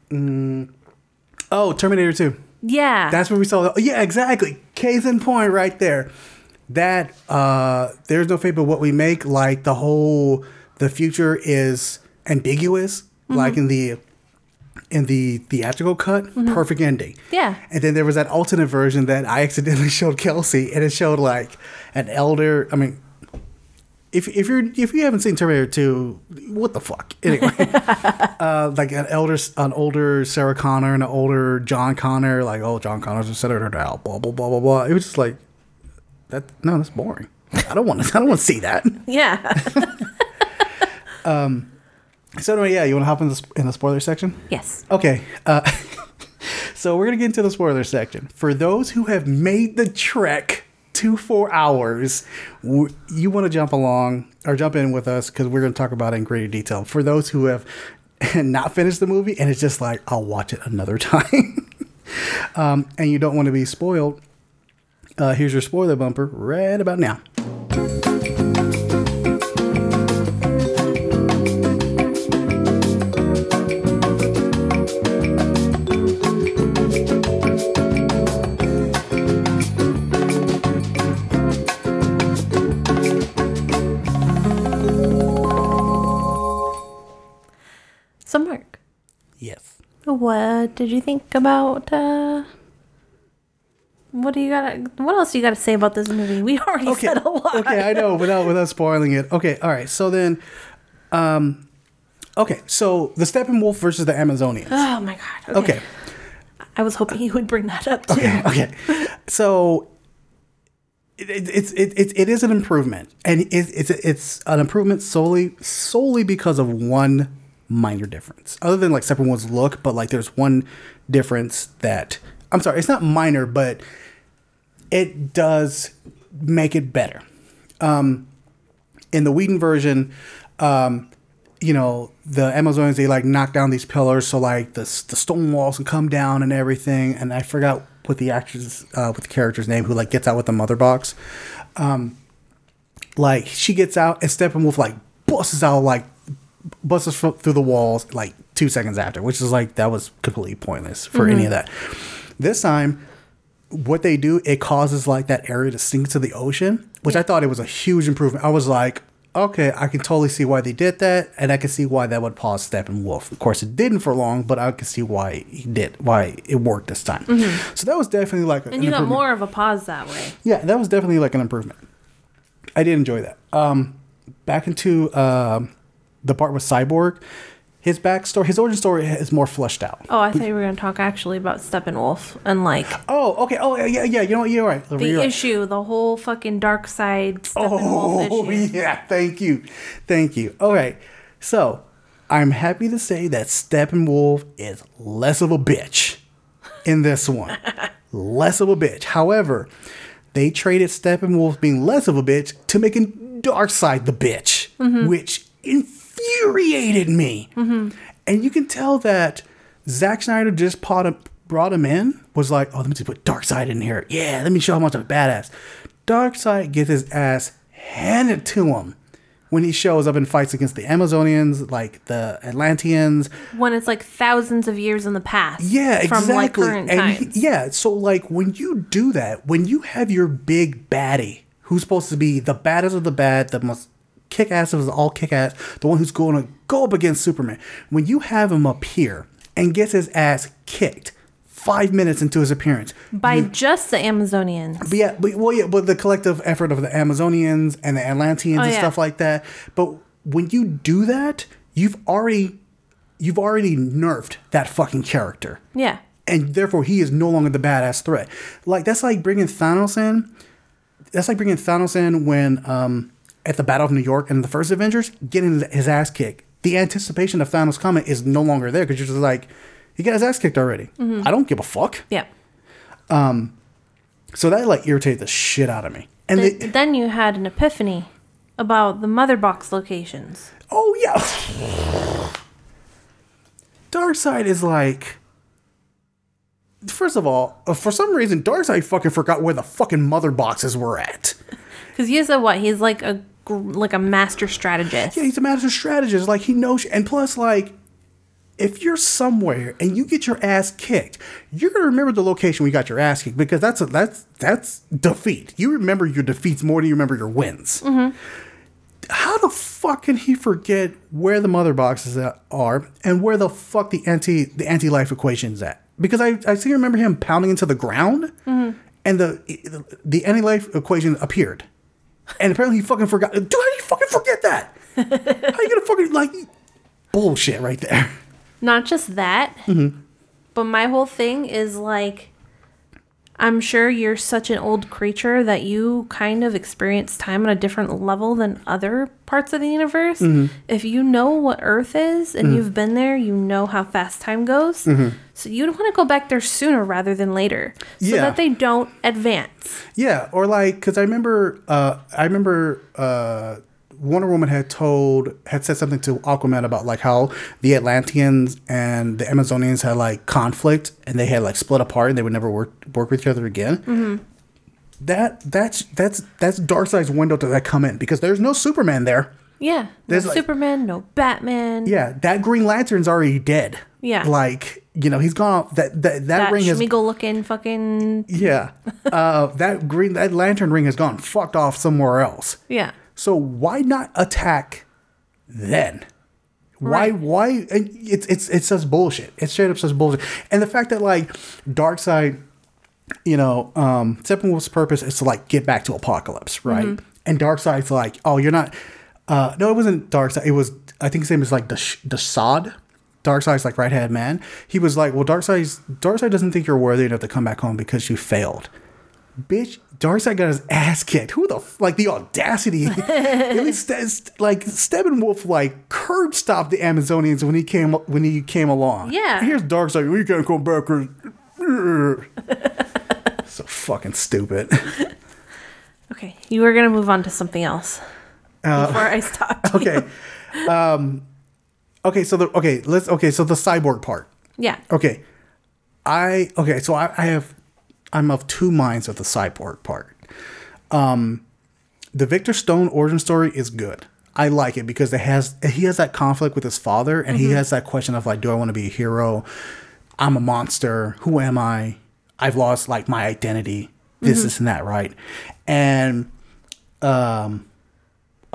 Mm, oh, Terminator Two. Yeah, That's where we saw. The, yeah, exactly. Case in point, right there. That uh, there's no fate but what we make. Like the whole, the future is ambiguous. Mm-hmm. Like in the in the theatrical cut, mm-hmm. perfect ending. Yeah. And then there was that alternate version that I accidentally *laughs* showed Kelsey, and it showed like an elder. I mean, if if you're if you haven't seen Terminator Two, what the fuck? *laughs* Anyway, *laughs* uh, like an elder, an older Sarah Connor and an older John Connor. Like, oh, John Connor's a senator now. Blah blah blah blah blah. It was just like that. No, that's boring. I don't want to. *laughs* I don't want to see that. yeah, um. So anyway, yeah, you want to hop in the in the spoiler section? yes. Okay. Uh, so we're gonna get into the spoiler section. For those who have made the trek to four hours, you want to jump along or jump in with us because we're gonna talk about it in greater detail. For those who have *laughs* not finished the movie and it's just like I'll watch it another *laughs* time, um, and you don't want to be spoiled, uh, here's your spoiler bumper right about now. What did you think about? uh What do you got? What else do you got to say about this movie? We *laughs* already okay. said a lot. Okay, I know without without spoiling it. Okay, all right. So then, um, okay. So the Steppenwolf versus the Amazonians. Oh my god. Okay. Okay, I was hoping you would bring that up too. okay, okay. So it, it, it's it, it, it is an improvement, and it, it's it's an improvement solely solely because of one minor difference. Other than like separate ones look, but like there's one difference that I'm sorry, it's not minor, but it does make it better. Um, in the Whedon version, um, you know, the Amazonians they like knock down these pillars, so like the the stone walls can come down and everything. And I forgot what the actress, uh, what the character's name, who like gets out with the mother box. Um, like she gets out and Steppenwolf like busts out like busts through the walls like two seconds after, which is like that was completely pointless for any of that. This time, what they do, it causes like that area to sink to the ocean, which I thought it was a huge improvement. I was like, okay, I can totally see why they did that, and I can see why that would pause Steppenwolf. Of course, it didn't for long, but I can see why he did, why it worked this time. So that was definitely like, And you got more of a pause that way. yeah, that was definitely like an improvement. I did enjoy that. Um, back into um the part with Cyborg, his backstory, his origin story is more fleshed out. Oh, I thought you were going to talk actually about Steppenwolf and like Oh, okay. Oh, yeah, yeah. You know what? You're right. the You're right. issue, the whole fucking dark side Steppenwolf Oh, *laughs* issue. yeah. Thank you. Thank you. All right. So, I'm happy to say that Steppenwolf is less of a bitch in this one. *laughs* less of a bitch. However, they traded Steppenwolf being less of a bitch to making Darkseid the bitch, mm-hmm. which infuriated me. Mm-hmm. And you can tell that Zack Snyder just brought him, brought him in, was like, oh, let me just put Darkseid in here. Yeah, let me show how much of a badass. Darkseid gets his ass handed to him when he shows up and fights against the Amazonians, like the Atlanteans. When it's like thousands of years in the past. Yeah, From exactly. like current and he- yeah, so like when you do that, when you have your big baddie who's supposed to be the baddest of the bad, the most kick ass of all kick ass, the one who's going to go up against Superman, when you have him up here and gets his ass kicked five minutes into his appearance, By just the Amazonians. but yeah, but well, yeah, but the collective effort of the Amazonians and the Atlanteans Oh, and yeah. stuff like that. But when you do that, you've already you've already nerfed that fucking character Yeah. and therefore he is no longer the badass threat. Like that's like bringing Thanos in. That's like bringing Thanos in when um, at the Battle of New York in the first Avengers, getting his ass kicked. The anticipation of Thanos coming is no longer there because you're just like, he got his ass kicked already. I don't give a fuck. Yeah. Um, So that like irritated the shit out of me. And Th- the, then you had an epiphany about the mother box locations. oh yeah, Darkseid is like. First of all, uh, for some reason, Darkseid fucking forgot where the fucking mother boxes were at. Because he's a what? He's like a like a master strategist. Yeah, he's a master strategist. Like he knows, and plus, like, if you're somewhere and you get your ass kicked, you're gonna remember the location we you got your ass kicked because that's a, that's that's defeat. You remember your defeats more than you remember your wins. Mm-hmm. How the fuck can he forget where the mother boxes are and where the fuck the anti the anti life equation's at? Because I I seem to remember him pounding into the ground, mm-hmm. and the the anti life equation appeared. And apparently he fucking forgot. Dude, how do you fucking forget that? *laughs* How are you gonna fucking like bullshit right there? Not just that, Mm-hmm. but my whole thing is like, I'm sure you're such an old creature that you kind of experience time on a different level than other parts of the universe. Mm-hmm. If you know what Earth is and you've been there, you know how fast time goes. Mm-hmm. So you'd want to go back there sooner rather than later, so Yeah. that they don't advance. Yeah, or like because I remember, uh, I remember uh, Wonder Woman had told had said something to Aquaman about like how the Atlanteans and the Amazonians had like conflict and they had like split apart and they would never work work with each other again. That that's that's that's Darkseid's window to that come in because there's no Superman there. Yeah, no like- Superman, no Batman. Yeah, that Green Lantern's already dead. Yeah. like you know he's gone. Off, that that that, that ring has Sméagol looking fucking *laughs* yeah. Uh, that green that lantern ring has gone fucked off somewhere else. yeah. So why not attack then? Why Right. why and it's it's it's such bullshit. It's straight up such bullshit. And the fact that like Darkseid, you know, um Steppenwolf's purpose is to like get back to Apokolips, right? Mm-hmm. And Darkseid's like, oh, you're not. Uh, no, it wasn't Darkseid. It was I think his name is like Dash- DeSaad. Darkseid's like right hand man. He was like, well, Darkseid's Darkseid doesn't think you're worthy enough to come back home because you failed bitch, Darkseid got his ass kicked. Who the f- like the audacity? *laughs* At least like Steppenwolf like curb stopped the Amazonians when he came when he came along. Yeah. here's Darkseid. We can't come back. 'cause-" *laughs* so fucking stupid. *laughs* Okay, you were gonna move on to something else before I stopped. Uh, *laughs* okay, um, okay. So the okay, let's okay. So the cyborg part. Yeah. Okay. I okay, so I, I have I'm of two minds with the cyborg part. Um the Victor Stone origin story is good. I like it because it has he has that conflict with his father and he has that question of like, do I want to be a hero? I'm a monster. Who am I? I've lost like my identity. This, this, and that, right? And um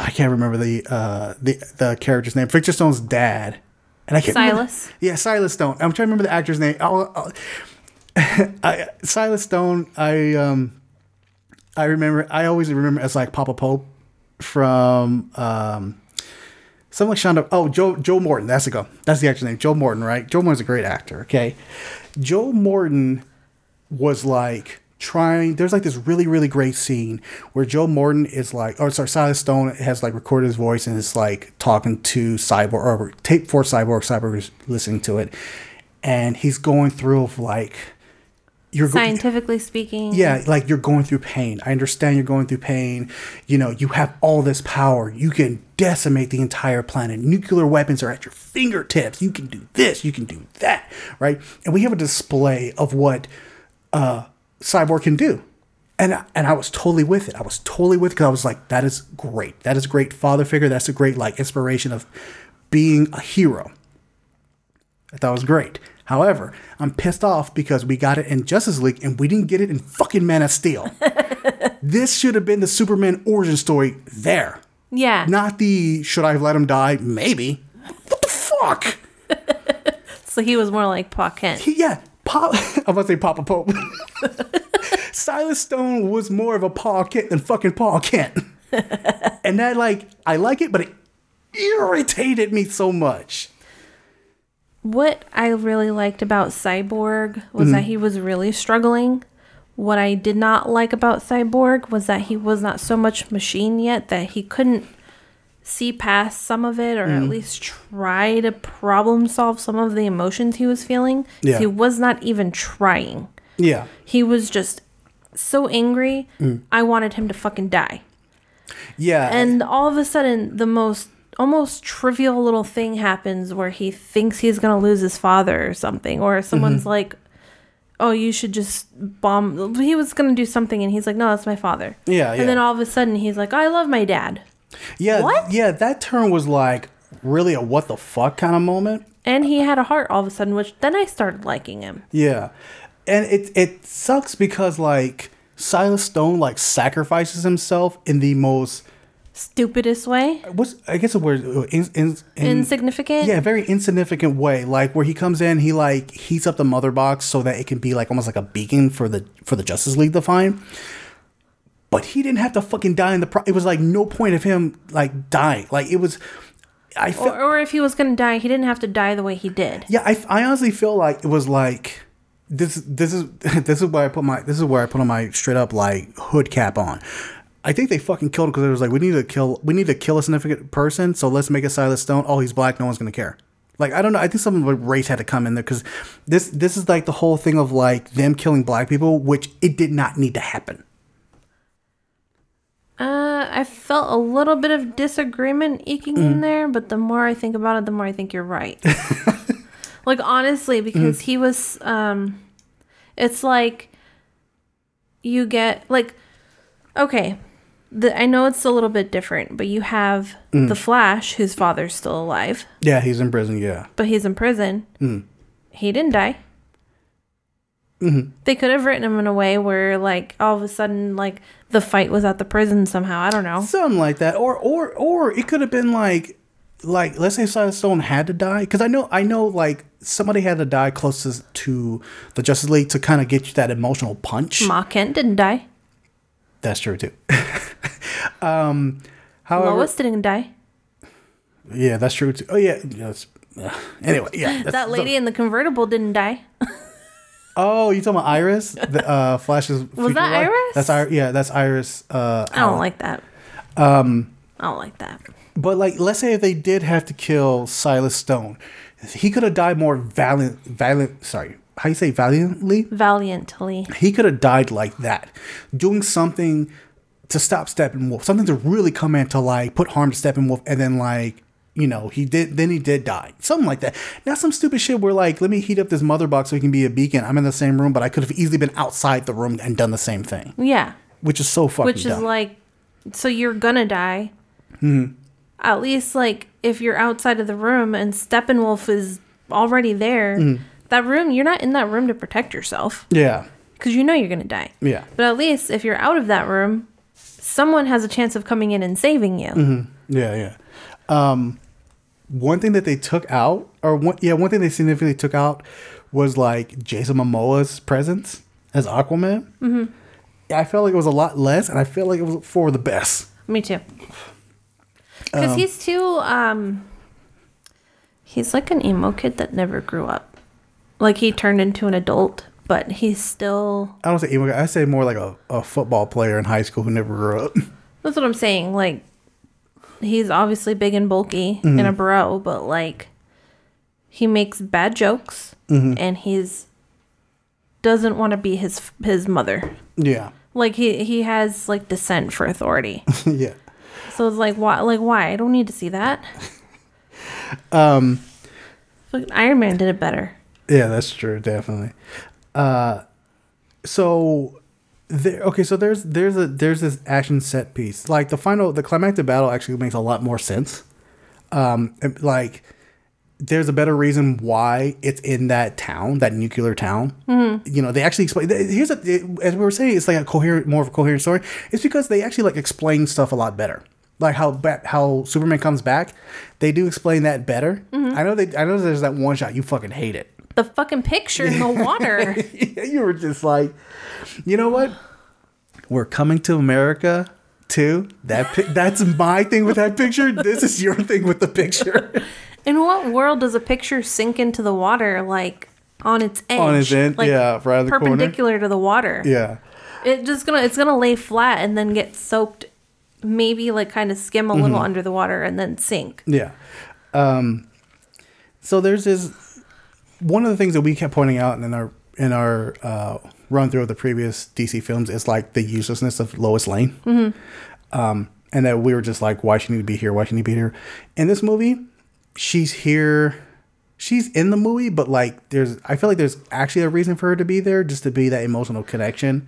I can't remember the uh the the character's name. Victor Stone's dad. And I can't remember- Silas? yeah, Silas Stone. I'm trying to remember the actor's name. I'll, *laughs* I'll- I, Silas Stone. I um, I remember. I always remember as like Papa Pope from um, something like Shonda. Oh, Joe Joe Morton. That's the go. That's the actor's name. Joe Morton, right? Joe Morton's a great actor. Okay, Joe Morton was like trying there's like this really really great scene where joe morton is like or sorry silas stone has like recorded his voice and is like talking to cyborg or tape for cyborg cyborg is listening to it and he's going through of like you're go- Scientifically speaking. yeah, like you're going through pain. I understand you're going through pain. You know, you have all this power. You can decimate the entire planet. Nuclear weapons are at your fingertips. You can do this, you can do that, right? And we have a display of what uh Cyborg can do. And I- and I was totally with it. I was totally with it because I was like, that is great. That is a great father figure. That's a great like inspiration of being a hero. I thought it was great. However, I'm pissed off because we got it in Justice League and we didn't get it in fucking Man of Steel. *laughs* this should have been the Superman origin story there. Yeah. Not the should I have let him die? Maybe. What the fuck? *laughs* so he was more like Pa Kent. He- yeah, Pop. I was about to say Papa Pope. *laughs* Silas Stone was more of a Pa Kent than fucking Pa Kent. *laughs* and that, like, I like it, but it irritated me so much. What I really liked about Cyborg was Mm-hmm. that he was really struggling. What I did not like about Cyborg was that he was not so much machine yet that he couldn't see past some of it or Mm. at least try to problem solve some of the emotions he was feeling. Yeah. He was not even trying. Yeah. He was just so angry. Mm. I wanted him to fucking die. Yeah. And all of a sudden, the most almost trivial little thing happens where he thinks he's going to lose his father or something, or someone's Mm-hmm. like, oh, you should just bomb. He was going to do something, and he's like, no, that's my father. Yeah, And then all of a sudden, he's like, I love my dad. Yeah. What? Yeah, that turn was like really a what the fuck kind of moment. And he had a heart all of a sudden, which then I started liking him. Yeah. And it it sucks because like Silas Stone like sacrifices himself in the most Stupidest way, what's I guess the word uh, in, in, in, insignificant. Yeah, very insignificant way. Like where he comes in, he like heats up the mother box so that it can be like almost like a beacon for the for the Justice League to find. But he didn't have to fucking die in the. Pro- it was like no point of him like dying. Like it was. I felt. Or, or if he was to die, he didn't have to die the way he did. Yeah, I, I honestly feel like it was like this. This is *laughs* this is where I put my this is where I put on my straight up like hood cap on. I think they fucking killed him because it was like we need to kill we need to kill a significant person, so let's make a Silas Stone. Oh, he's black, no one's gonna care. Like I don't know. I think some of the race had to come in there because this this is like the whole thing of like them killing black people, which it did not need to happen. Uh, I felt a little bit of disagreement eking Mm. in there, but the more I think about it, the more I think you're right. *laughs* like honestly, because Mm. he was um it's like you get like okay, the I know it's a little bit different, but you have Mm. the Flash whose father's still alive, Yeah, he's in prison. Yeah, but he's in prison. Mm. He didn't die. Mm-hmm. They could have written him in a way where, like, all of a sudden, like, the fight was at the prison somehow. I don't know. something like that, or or or it could have been like like let's say Silas Stone had to die because I know I know like somebody had to die closest to the Justice League to kind of get you that emotional punch. Ma Kent didn't die. That's true too. *laughs* um, however, Lois didn't die. yeah, that's true too. Oh yeah, yes. uh, anyway, yeah, *laughs* That lady in the convertible didn't die. *laughs* Oh, you talking about Iris? The uh, *laughs* Flash's. future that wife? Iris? That's Iris. Yeah, that's Iris. Uh, I don't Allen. like that. Um, I don't like that. But like, let's say if they did have to kill Silas Stone, he could have died more valiant, valiant. Sorry, how you say valiantly? Valiantly. He could have died like that, doing something to stop Steppenwolf, something to really come in to like put harm to Steppenwolf, and then like you know he did, then he did die, something like that. Not some stupid shit where like let me heat up this mother box so he can be a beacon. I'm in the same room, but I could have easily been outside the room and done the same thing, Yeah. which is so fucking Which is dumb. like, so you're gonna die. Mm-hmm. At least, like, if you're outside of the room and Steppenwolf is already there, Mm-hmm. that room, you're not in that room to protect yourself yeah, because you know you're gonna die. yeah. But at least if you're out of that room, someone has a chance of coming in and saving you. Mm-hmm. Yeah, yeah. Um, one thing that they took out, or one, yeah, one thing they significantly took out was like Jason Momoa's presence as Aquaman. Mm-hmm. I felt like it was a lot less, and I feel like it was for the best. Me too. Because he's too, um, he's like an emo kid that never grew up. Like he turned into an adult, but he's still, I don't say emo. I say more like a, a football player in high school who never grew up. *laughs* that's what I'm saying. Like, he's obviously big and bulky and a bro, but like, he makes bad jokes and he's doesn't want to be his his mother. Yeah. Like he he has like descent for authority. *laughs* yeah. so it's like why like why? I don't need to see that. *laughs* Um Iron Man did it better. Yeah, that's true, definitely. Uh so there okay, so there's there's a there's this action set piece. Like the final the climactic battle actually makes a lot more sense. Um like there's a better reason why it's in that town, that nuclear town. Mm-hmm. You know, they actually explain. Here's a, as we were saying, it's like a coherent, more of a coherent story. It's because they actually like explain stuff a lot better. Like how how Superman comes back, they do explain that better. I know they. I know there's that one shot you fucking hate it. The fucking picture in the *laughs* water. you were just like, you know what? We're coming to America too. That pi- that's my thing with that picture. This is your thing with the picture. *laughs* in what world does a picture sink into the water like on its edge? On its end, like, yeah, right in the corner. perpendicular to the water. yeah. It just gonna it's gonna lay flat and then get soaked, maybe like kind of skim a Mm-hmm. little under the water and then sink. Yeah. Um, so there's this one of the things that we kept pointing out in our in our uh, run through of the previous DC films is like the uselessness of Lois Lane. Um, and that we were just like, why she need to be here? Why she need to be here? In this movie, she's here. She's in the movie, but like, there's I feel like there's actually a reason for her to be there, just to be that emotional connection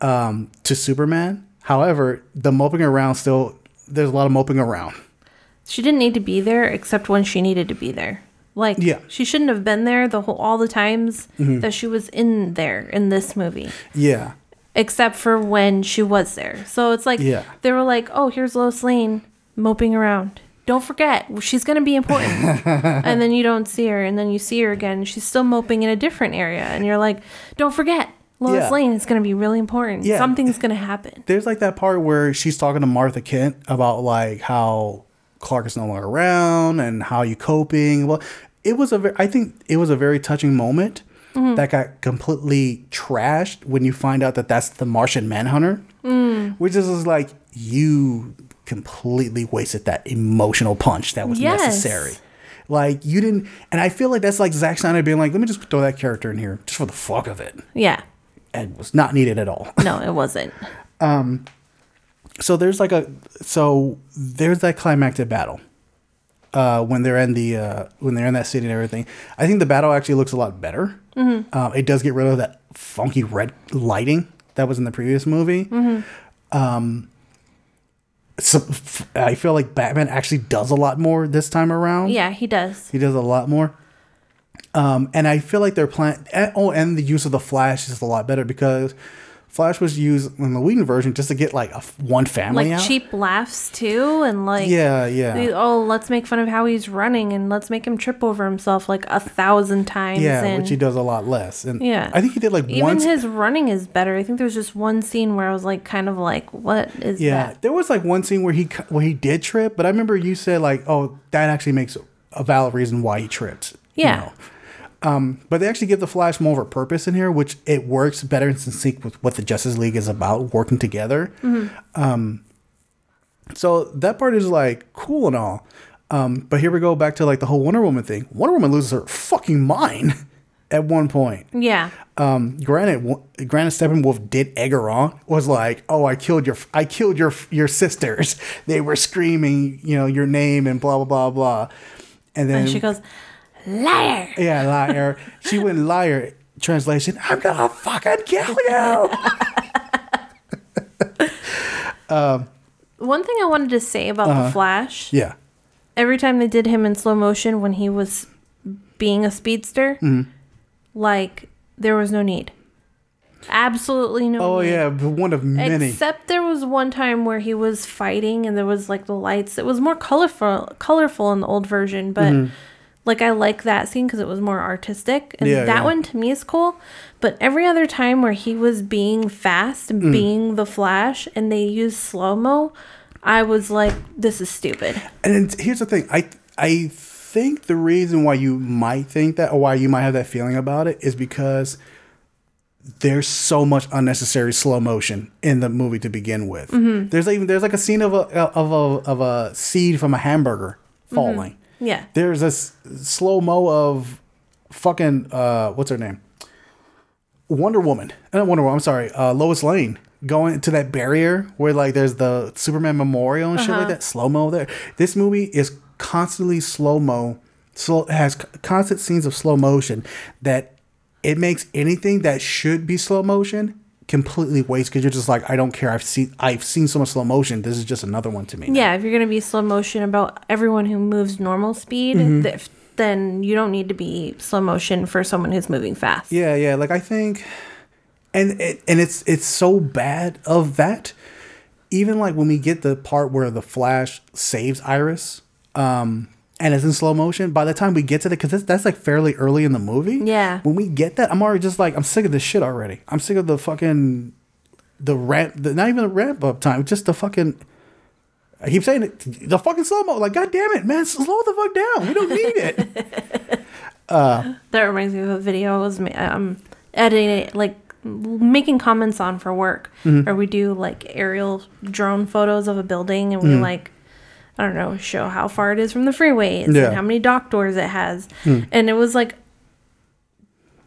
um, to Superman. However, the moping around still there's a lot of moping around. She didn't need to be there except when she needed to be there. Like Yeah. Mm-hmm. she shouldn't have been there the whole all the times that she was in there in this movie. Yeah. Except for when she was there. So it's like Yeah. they were like, Oh, here's Lois Lane moping around. Don't forget, she's gonna be important. *laughs* and then you don't see her, and then you see her again, and she's still moping in a different area, and you're like, Don't forget, Lois Yeah. Lane is gonna be really important. Yeah. Something's gonna happen. There's like that part where she's talking to Martha Kent about like how Clark is no longer around and how you coping. Well, it was a ve- I think it was a very touching moment mm-hmm. that got completely trashed when you find out that that's the Martian Manhunter, mm. which is like you completely wasted that emotional punch that was Yes. necessary. Like you didn't, and I feel like that's like Zack Snyder being like, let me just throw that character in here just for the fuck of it, Yeah. and it was not needed at all. No, it wasn't. *laughs* Um, so there's like a so there's that climactic battle uh when they're in the uh when they're in that city and everything i think the battle actually looks a lot better mm-hmm. um, it does get rid of that funky red lighting that was in the previous movie um so f- i feel like batman actually does a lot more this time around Yeah, he does. he does a lot more. Um, and I feel like their plan. and- Oh, and the use of the Flash is a lot better because Flash was used in the Whedon version just to get like a one family Like out. cheap laughs too, and like Yeah, yeah. oh, let's make fun of how he's running and let's make him trip over himself like a thousand times. yeah, and which he does a lot less. And Yeah. I think he did like even once. his running is better. I think there's just one scene where I was like, kind of like, what is yeah, that? there was like one scene where he where he did trip, but I remember you said like, oh, that actually makes a valid reason why he tripped. you Yeah. know. Um, but they actually give the Flash more of a purpose in here, which it works better in sync with what the Justice League is about, working together. Um, so that part is like cool and all. Um, but here we go back to like the whole Wonder Woman thing. Wonder Woman loses her fucking mind *laughs* at one point. Yeah, Um, granted, w- granted, Steppenwolf did egg her on. Was like, "Oh, I killed your, I killed your, your sisters. They were screaming, you know, your name and blah blah blah blah." And then and she goes, liar. yeah, liar. she went liar. Translation: I'm gonna fucking kill you. *laughs* One thing I wanted to say about Uh-huh. the Flash, yeah, every time they did him in slow motion when he was being a speedster, Mm-hmm. like there was no need. Absolutely no oh need. yeah, but one of many. Except there was one time where he was fighting and there was like the lights. It was more colorful, colorful in the old version, but like I like that scene because it was more artistic. And Mm-hmm. Yeah, that yeah. one to me is cool. But every other time where he was being fast Mm. being the Flash and they used slow mo, I was like, this is stupid. And here's the thing. I I think the reason why you might think that or why you might have that feeling about it is because there's so much unnecessary slow motion in the movie to begin with. There's even there's like a scene of a of a of a seed from a hamburger falling. Yeah. There's a s- slow mo of fucking uh what's her name? Wonder Woman. uh, Not Wonder Woman. I'm sorry. Uh, Lois Lane going to that barrier where like there's the Superman memorial and shit like that. Slow mo there. This movie is constantly slow mo. Slow has constant scenes of slow motion that it makes anything that should be slow motion completely waste because you're just like I don't care. I've seen I've seen so much slow motion. This is just another one to me. Yeah, if you're gonna be slow motion about everyone who moves normal speed, Mm-hmm. th- then you don't need to be slow motion for someone who's moving fast. Yeah, yeah. Like I think, and it, and it's it's so bad of that. Even like when we get the part where the Flash saves Iris, um, and it's in slow motion. By the time we get to the, because that's, that's like fairly early in the movie. Yeah. When we get that, I'm already just like, I'm sick of this shit already. I'm sick of the fucking, the ramp, the, not even the ramp up time, just the fucking. I keep saying it, the fucking slow mo. Like, god damn it, man, slow the fuck down. We don't need it. *laughs* That reminds me of a video I was um, editing, it, like making comments on for work, Mm-hmm. where we do like aerial drone photos of a building and we Mm. like, I don't know, show how far it is from the freeways Yeah. and how many dock doors it has. Hmm. And it was like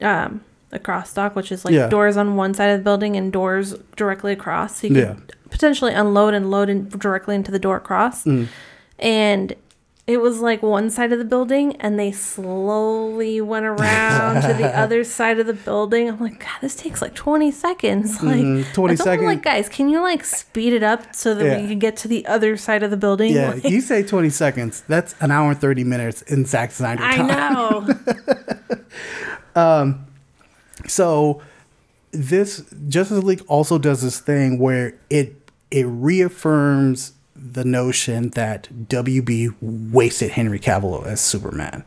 um, a cross dock, which is like Yeah. doors on one side of the building and doors directly across. So you Yeah. could potentially unload and load in directly into the door across. Mm. And it was like one side of the building and they slowly went around to the *laughs* other side of the building. I'm like, God, this takes like 20 seconds. Mm-hmm. Like, 20 I told them, seconds. like, guys, can you like speed it up so that Yeah. we can get to the other side of the building? Yeah, Like, you say 20 seconds. That's an hour and 30 minutes in Zack Snyder I time. know. *laughs* Um, so this Justice League also does this thing where it it reaffirms the notion that WB wasted Henry Cavill as Superman.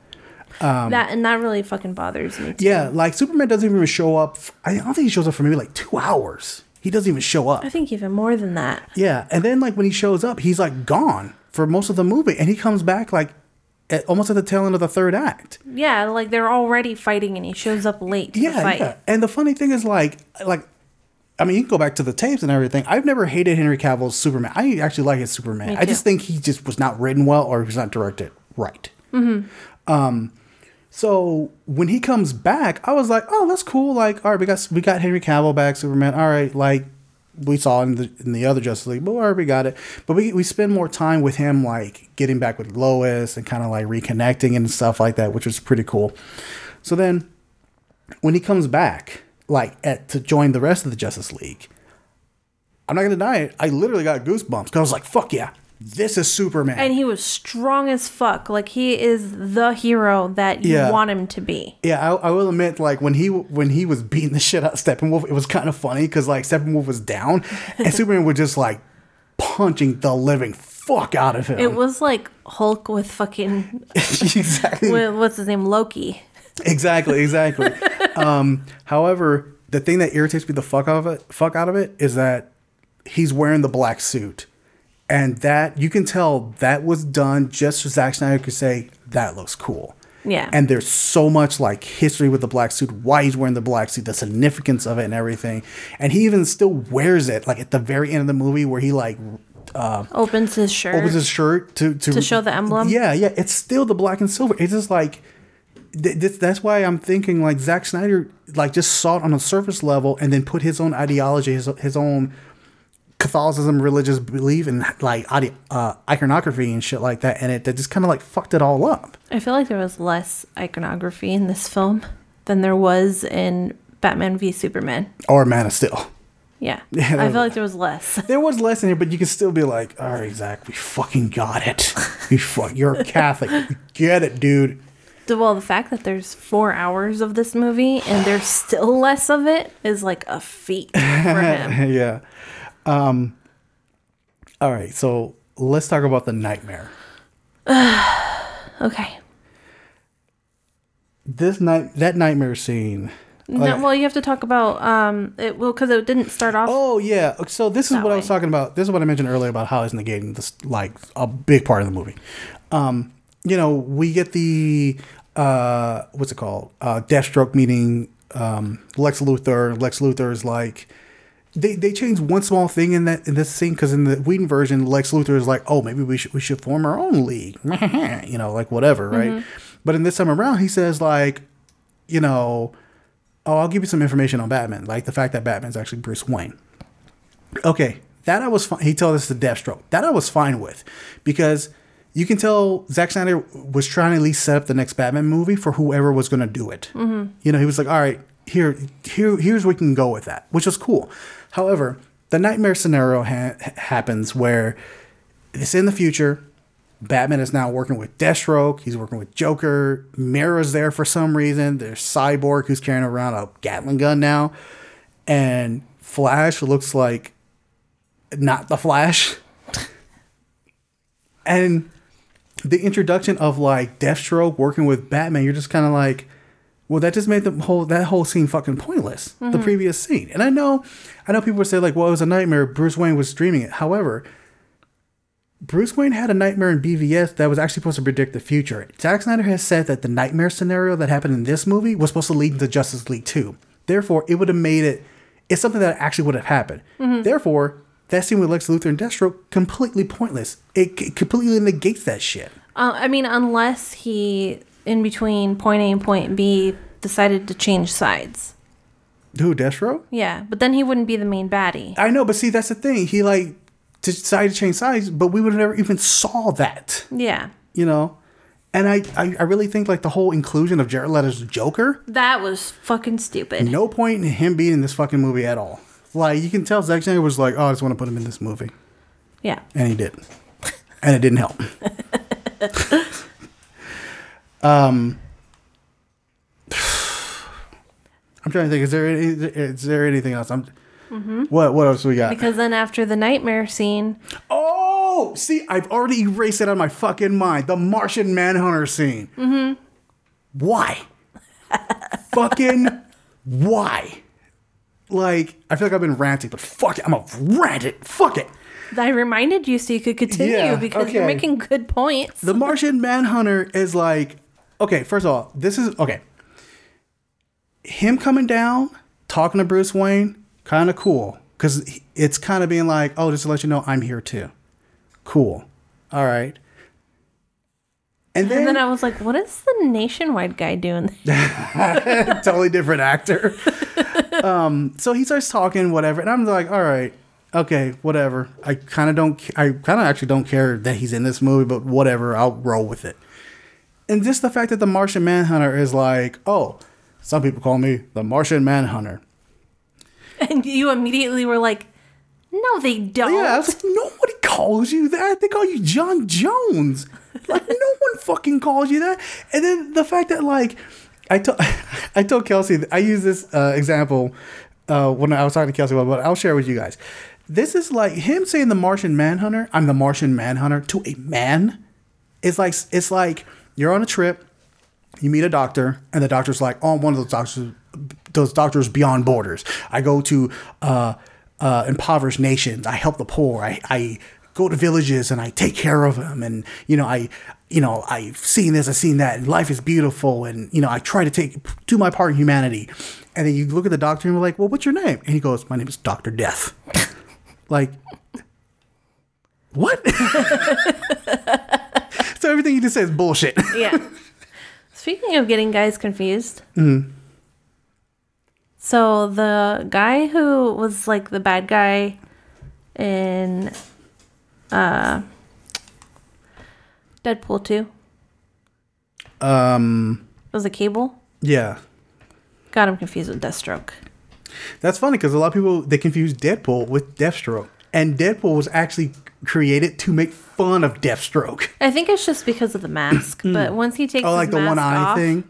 Um, that and that really fucking bothers me. Too. Yeah, like Superman doesn't even show up. I don't think he shows up for maybe like two hours. He doesn't even show up. I think even more than that. Yeah, and then like when he shows up, he's like gone for most of the movie, and he comes back like at, almost at the tail end of the third act. Yeah, like they're already fighting and he shows up late Yeah, fight. yeah. And the funny thing is, like, like, I mean, you can go back to the tapes and everything. I've never hated Henry Cavill's Superman. I actually like his Superman. I just think he just was not written well or he was not directed right. Um, so when he comes back, I was like, oh, that's cool. Like, all right, we got we got Henry Cavill back, Superman. All right, like we saw in the in the other Justice League, but all right, we got it. But we we spend more time with him, like getting back with Lois and kind of like reconnecting and stuff like that, which was pretty cool. So then when he comes back, like at to join the rest of the Justice League, I'm not gonna deny it. I literally got goosebumps because I was like, "Fuck yeah, this is Superman." And he was strong as fuck. Like he is the hero that you Yeah. want him to be. yeah, I, I will admit, like when he when he was beating the shit out of Steppenwolf, it was kind of funny because like Steppenwolf was down, *laughs* and Superman was just like punching the living fuck out of him. It was like Hulk with fucking *laughs* exactly. with, what's his name Loki. Exactly, exactly. *laughs* um, however, the thing that irritates me the fuck out of it, fuck out of it, is that he's wearing the black suit, and that you can tell that was done just so Zack Snyder could say that looks cool. Yeah. And there's so much like history with the black suit, why he's wearing the black suit, the significance of it, and everything. And he even still wears it, like at the very end of the movie, where he like Opens his shirt. opens his shirt to to, To show the emblem? Yeah, yeah, it's still the black and silver. It's just like th- this, that's why I'm thinking like Zack Snyder like just saw it on a surface level and then put his own ideology, his his own Catholicism, religious belief, and like uh, iconography and shit like that, and it that just kind of like fucked it all up. I feel like there was less iconography in this film than there was in Batman v Superman. Or Man of Steel. Yeah. *laughs* Yeah, I feel like there was less. *laughs* There was less in here, but you can still be like, all right, Zach, we fucking got it. We fuck, you're a Catholic. Get it, dude. The- Well, the fact that there's four hours of this movie and there's still less of it is like a feat for *laughs* him. yeah. Um, all right, so let's talk about the nightmare. *sighs* Okay. This night, that nightmare scene. No, well, you have to talk about um, it. Well, because it didn't start off. Oh yeah. So this is what I was talking about. This is what I mentioned earlier about how it's negating this like a big part of the movie. Um, you know, we get the uh, what's it called? Uh, Deathstroke meeting um, Lex Luthor. Lex Luthor is like. They, they changed one small thing in that in this scene because in the Whedon version, Lex Luthor is like, oh, maybe we should we should form our own league, *laughs* you know, like whatever, right? But in this time around, he says like, you know, oh, I'll give you some information on Batman, like the fact that Batman's actually Bruce Wayne. Okay, that I was fine. He told us the Deathstroke. That I was fine with, because you can tell Zack Snyder was trying to at least set up the next Batman movie for whoever was going to do it. Mm-hmm. You know, he was like, all right, here, here, here's where we can go with that, which was cool. However, the nightmare scenario ha- happens where it's in the future. Batman is now working with Deathstroke. He's working with Joker. Mera's there for some reason. There's Cyborg who's carrying around a Gatling gun now, and Flash looks like not the Flash. *laughs* and the introduction of like Deathstroke working with Batman, you're just kind of like, well, that just made the whole that whole scene fucking pointless. The mm-hmm. previous scene, and I know, I know people would say like, well, it was a nightmare. Bruce Wayne was dreaming it. However, Bruce Wayne had a nightmare in BVS that was actually supposed to predict the future. Zack Snyder has said that the nightmare scenario that happened in this movie was supposed to lead into Justice League 2. Therefore, it would have made it, it's something that actually would have happened. Mm-hmm. Therefore, that scene with Lex Luthor and Deathstroke, completely pointless. It, c- completely negates that shit. Uh, I mean, unless he, in between point A and point B, decided to change sides. Who, Deathstroke? Yeah, but then he wouldn't be the main baddie. I know, but see, that's the thing. He like decided to change sides, but we would have never even saw that. Yeah. You know? And I, I, I really think like the whole inclusion of Jared Leto's Joker That was fucking stupid. No point in him being in this fucking movie at all. Like you can tell Zack Snyder was like, "Oh, I just want to put him in this movie," Yeah. and he did, and it didn't help. *laughs* um, I'm trying to think. Is there any, is there anything else? I'm. What what else we got? Because then after the nightmare scene, oh, see, I've already erased it out of my fucking mind. The Martian Manhunter scene. Mm-hmm. Why? *laughs* fucking why? Like, I feel like I've been ranting, but fuck it, I'm a rant it. Fuck it. I reminded you so you could continue Yeah, because you're making good points. The Martian Manhunter is like, okay, first of all, this is okay. Him coming down, talking to Bruce Wayne, kind of cool. Because it's kind of being like, oh, just to let you know, I'm here too. Cool. All right. And then, And then I was like, what is the nationwide guy doing? *laughs* *laughs* totally different actor. *laughs* um, so he starts talking, whatever, and I'm like, all right, okay, whatever. I kind of don't, I kind of actually don't care that he's in this movie, but whatever, I'll roll with it. And just the fact that the Martian Manhunter is like, oh, some people call me the Martian Manhunter. And you immediately were like, no, they don't. Yeah, I was like, nobody calls you that. They call you J'onn J'onzz. Like, no one fucking calls you that. And then the fact that, like, I told *laughs* I told Kelsey, I use this uh, example uh, when I was talking to Kelsey about, but I'll share with you guys. This is like him saying the Martian Manhunter. I'm the Martian Manhunter to a man. It's like it's like you're on a trip, you meet a doctor, and the doctor's like, "Oh, I'm one of those doctors, those doctors beyond borders. I go to uh, uh, impoverished nations. I help the poor. I, I go to villages and I take care of them. And you know, I, you know, I've seen this, I've seen that. And life is beautiful. And you know, I try to take do my part in humanity. And then you look at the doctor and you're like, "Well, what's your name?" And he goes, "My name is Doctor Death." *laughs* like, what? *laughs* so everything you just said is bullshit. *laughs* Yeah. Speaking of getting guys confused. Mm-hmm. So the guy who was like the bad guy in uh Deadpool 2 um. was a cable. Yeah. Got him confused with Deathstroke. That's funny because a lot of people they confuse Deadpool with Deathstroke, and Deadpool was actually created to make fun of Deathstroke. I think it's just because of the mask, *clears throat* but once he takes Oh, his like the one eye off, thing,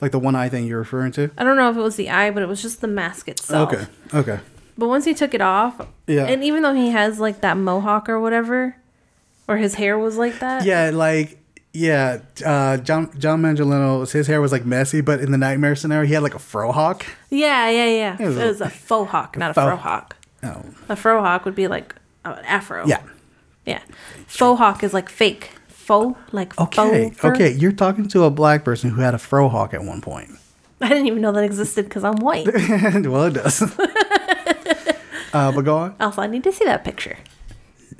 like the one eye thing you're referring to. I don't know if it was the eye, but it was just the mask itself. Okay, okay, But once he took it off, Yeah. and even though he has like that mohawk or whatever, or his hair was like that, yeah, like yeah, uh, John John Mangelino, his hair was like messy, but in the nightmare scenario, he had like a frohawk. yeah, yeah, yeah. It was was, a- a faux hawk, not a faux- fro hawk. Oh, A fro hawk would be like an afro. yeah. yeah. Faux hawk is like fake. Faux, like Okay, faux. okay, you're talking to a black person who had a frohawk at one point. I didn't even know that existed because I'm white. *laughs* well, it does. *laughs* uh, but go on. also, I need to see that picture.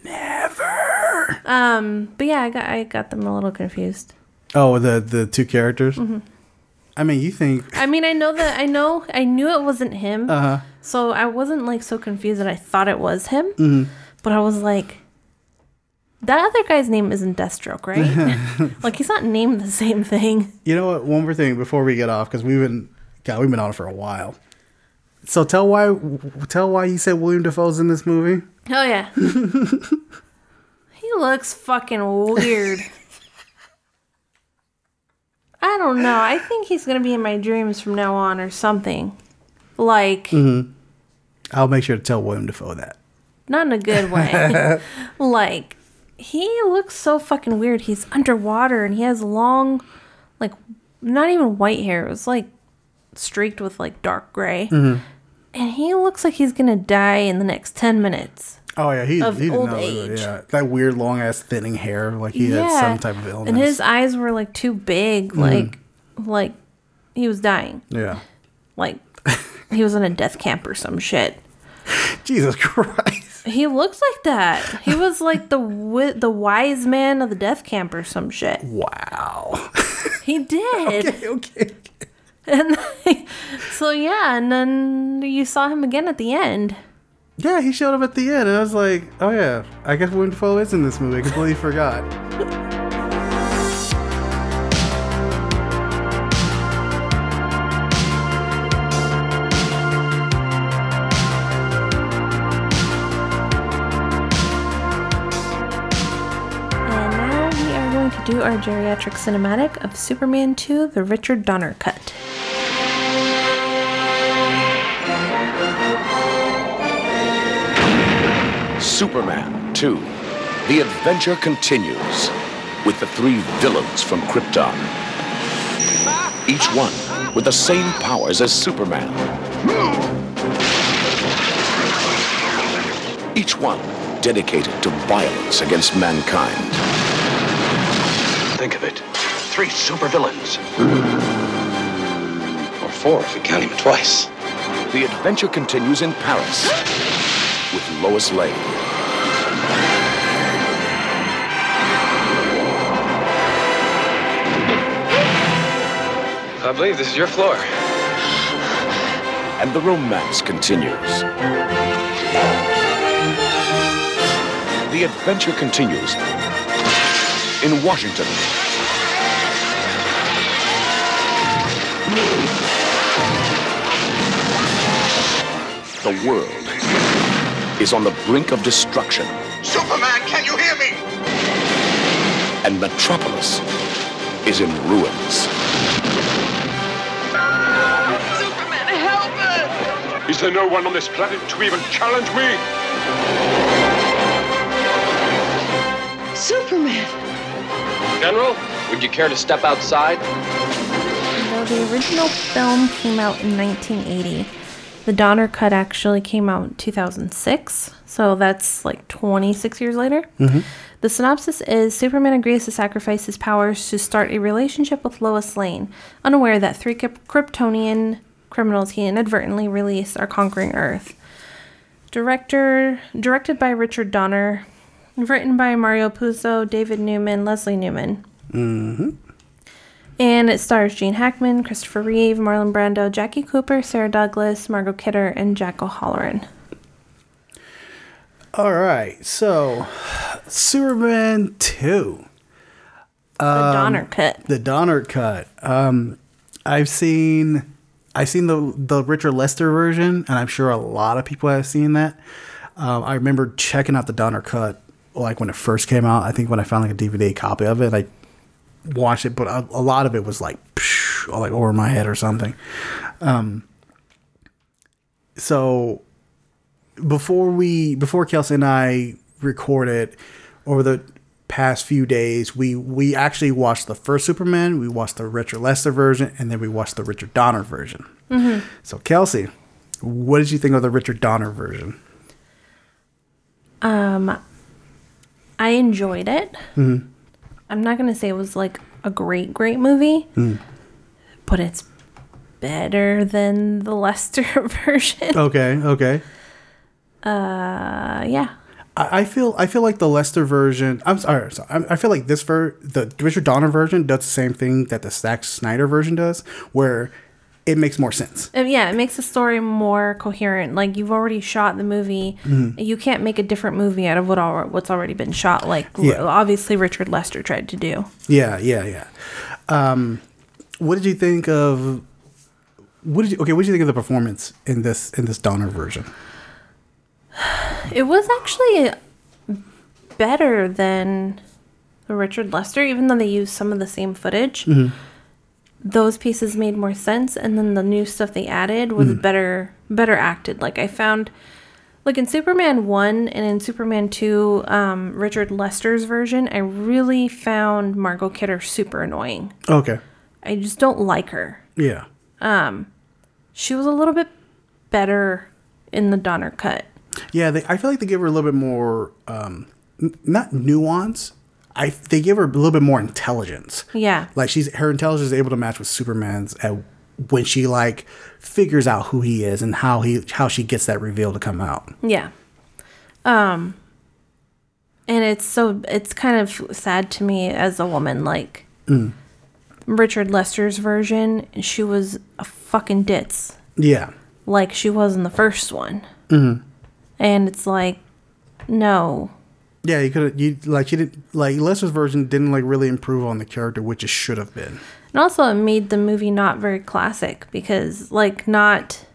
Never. Um, but yeah, I got I got them a little confused. Oh, the the two characters. I mean, you think I mean, I know that I know I knew it wasn't him, uh huh. so I wasn't like so confused that I thought it was him. Mm-hmm. But I was like, that other guy's name isn't Deathstroke, right? *laughs* *laughs* like he's not named the same thing. You know what? One more thing before we get off, because we've been, God, we've been on for a while. So tell why, tell why you said William Dafoe's in this movie. Oh yeah, *laughs* he looks fucking weird. I don't know. I think he's gonna be in my dreams from now on or something. Like, mm-hmm. I'll make sure to tell William Dafoe that. not in a good *laughs* way. like, he looks so fucking weird. He's underwater and he has long, like, not even white hair. It was like streaked with like dark gray. Mm-hmm. And he looks like he's gonna die in the next 10 minutes. Oh yeah, he Of he old not age. Yeah, that weird long ass thinning hair, like he had some type of illness. And his eyes were like too big, mm-hmm. like, like he was dying. yeah, Like, he was in a death camp or some shit. *laughs* Jesus Christ. He looks like that. He was like the wi- the wise man of the death camp or some shit. Wow. *laughs* He did. okay, okay. *laughs* And so yeah, and then you saw him again at the end. Yeah, he showed up at the end, and I was like, oh yeah, I guess Dafoe is in this movie. I completely *laughs* forgot. And now we are going to do our geriatric cinematic of Superman 2, the Richard Donner cut. Superman 2. The adventure continues with the three villains from Krypton. Each one with the same powers as Superman. Each one dedicated to violence against mankind. Think of it. Three supervillains. Or four if you count him twice. The adventure continues in Paris with Lois Lane. I believe this is your floor. And the romance continues. The adventure continues in Washington. The world is on the brink of destruction, Superman, can you hear me? and Metropolis is in ruins. Is there no one on this planet to even challenge me? Superman! General, would you care to step outside? Though the original film came out in 1980, the Donner cut actually came out in 2006, so that's like 26 years later. Mm-hmm. The synopsis is Superman agrees to sacrifice his powers to start a relationship with Lois Lane, unaware that three Kryptonian criminals he inadvertently released are conquering Earth. Director directed by Richard Donner, written by Mario Puzo, David Newman, Leslie Newman. And it stars Gene Hackman, Christopher Reeve, Marlon Brando, Jackie Cooper, Sarah Douglas, Margot Kidder, and Jack O'Halloran. All right, so Superman two, The Um, Donner cut. the Donner cut. Um, I've seen, I've seen the the Richard Lester version, and I'm sure a lot of people have seen that. Um, I remember checking out the Donner cut like when it first came out. I think when I found like a DVD copy of it, I watched it, but a, a lot of it was like, psh, like over my head or something. Um, so before we before Kelsey and I recorded over the past few days, we we actually watched the first Superman, we watched the Richard Lester version, and then we watched the Richard Donner version. So Kelsey, what did you think of the Richard Donner version? Um, I enjoyed it. I'm not going to say it was like a great, great movie, but it's better than the *laughs* Lester *laughs* version. Okay, okay. Uh, yeah. I feel I feel like the Lester version. I'm sorry, sorry I feel like this ver the Richard Donner version does the same thing that the Zack Snyder version does, where it makes more sense. Uh, yeah, it makes the story more coherent. Like you've already shot the movie, Mm-hmm. you can't make a different movie out of what al- what's already been shot. Like Yeah. obviously Richard Lester tried to do. Yeah, yeah, yeah. Um, what did you think of? What did you okay? What did you think of the performance in this in this Donner version? It was actually better than the Richard Lester, even though they used some of the same footage. Mm-hmm. Those pieces made more sense, and then the new stuff they added was mm-hmm. better better acted. Like I found, like in Superman one and in Superman two, um, Richard Lester's version, I really found Margot Kidder super annoying. Okay, I just don't like her. yeah, um, She was a little bit better in the Donner cut. Yeah. They, I feel like they give her a little bit more, um, n- not nuance. I they give her a little bit more intelligence. Yeah. Like she's her intelligence is able to match with Superman's at when she like figures out who he is and how he how she gets that reveal to come out. Yeah. Um and it's so it's kind of sad to me as a woman like Richard Lester's version, she was a fucking ditz Yeah. like she was in the first one. And it's like no. Yeah, you could you like you did like Lester's version didn't like really improve on the character, which it should have been. And also it made the movie not very classic because like not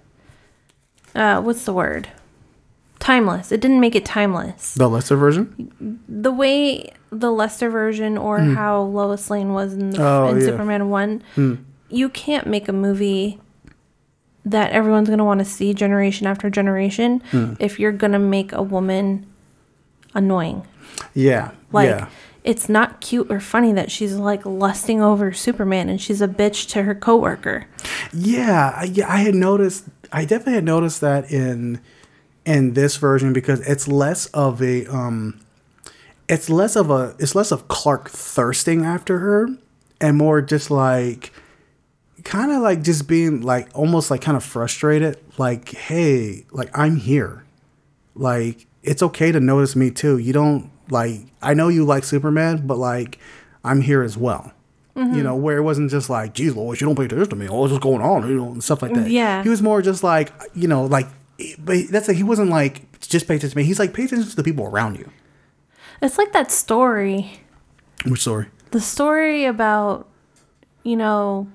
uh what's the word? Timeless. It didn't make it timeless. The Lester version? the way the Lester version or how Lois Lane was in, the. Oh, in yeah. Superman 1, you can't make a movie that everyone's going to want to see generation after generation Hmm. if you're going to make a woman annoying. Yeah. Like, yeah. it's not cute or funny that she's like lusting over Superman and she's a bitch to her coworker. Yeah, I, yeah, I had noticed. I definitely had noticed that in in this version because it's less of a um, it's less of a it's less of Clark thirsting after her and more just like kind of like just being like almost like kind of frustrated. Like, hey, like I'm here. Like it's okay to notice me too. You don't like I know you like Superman, but like I'm here as well. You mm-hmm. know, where it wasn't just like, geez, Lois, you don't pay attention to me. What's just going on? You know, and stuff like that. Yeah. He was more just like, you know, like, but that's like, he wasn't like, just pay attention to me. He's like, pay attention to the people around you. It's like that story Which story? the story about you know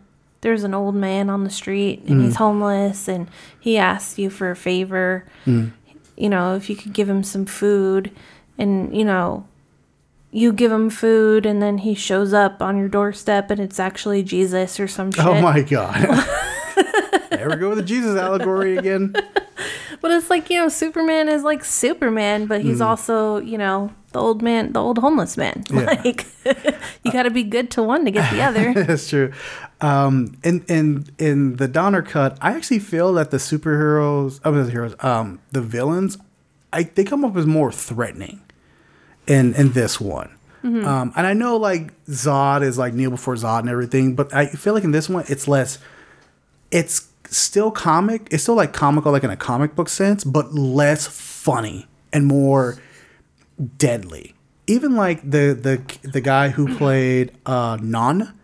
there's an old man on the street and he's mm. homeless and he asks you for a favor mm. you know if you could give him some food and you know you give him food and then he shows up on your doorstep and it's actually jesus or some oh shit Oh my God. *laughs* there we go with the Jesus allegory again. *laughs* but it's like you know superman is like superman but he's mm. also you know the old man the old homeless man Yeah. *laughs* like you got to be good to one to get the other That's true. Um, in in in the Donner cut, I actually feel that the superheroes, I mean, the heroes, um, the villains, I they come up as more threatening in in this one. Um, and I know like Zod is like Kneel before Zod and everything, but I feel like in this one it's less. It's still comic. It's still like comical, like in a comic book sense, but less funny and more deadly. Even like the the the guy who played uh Non,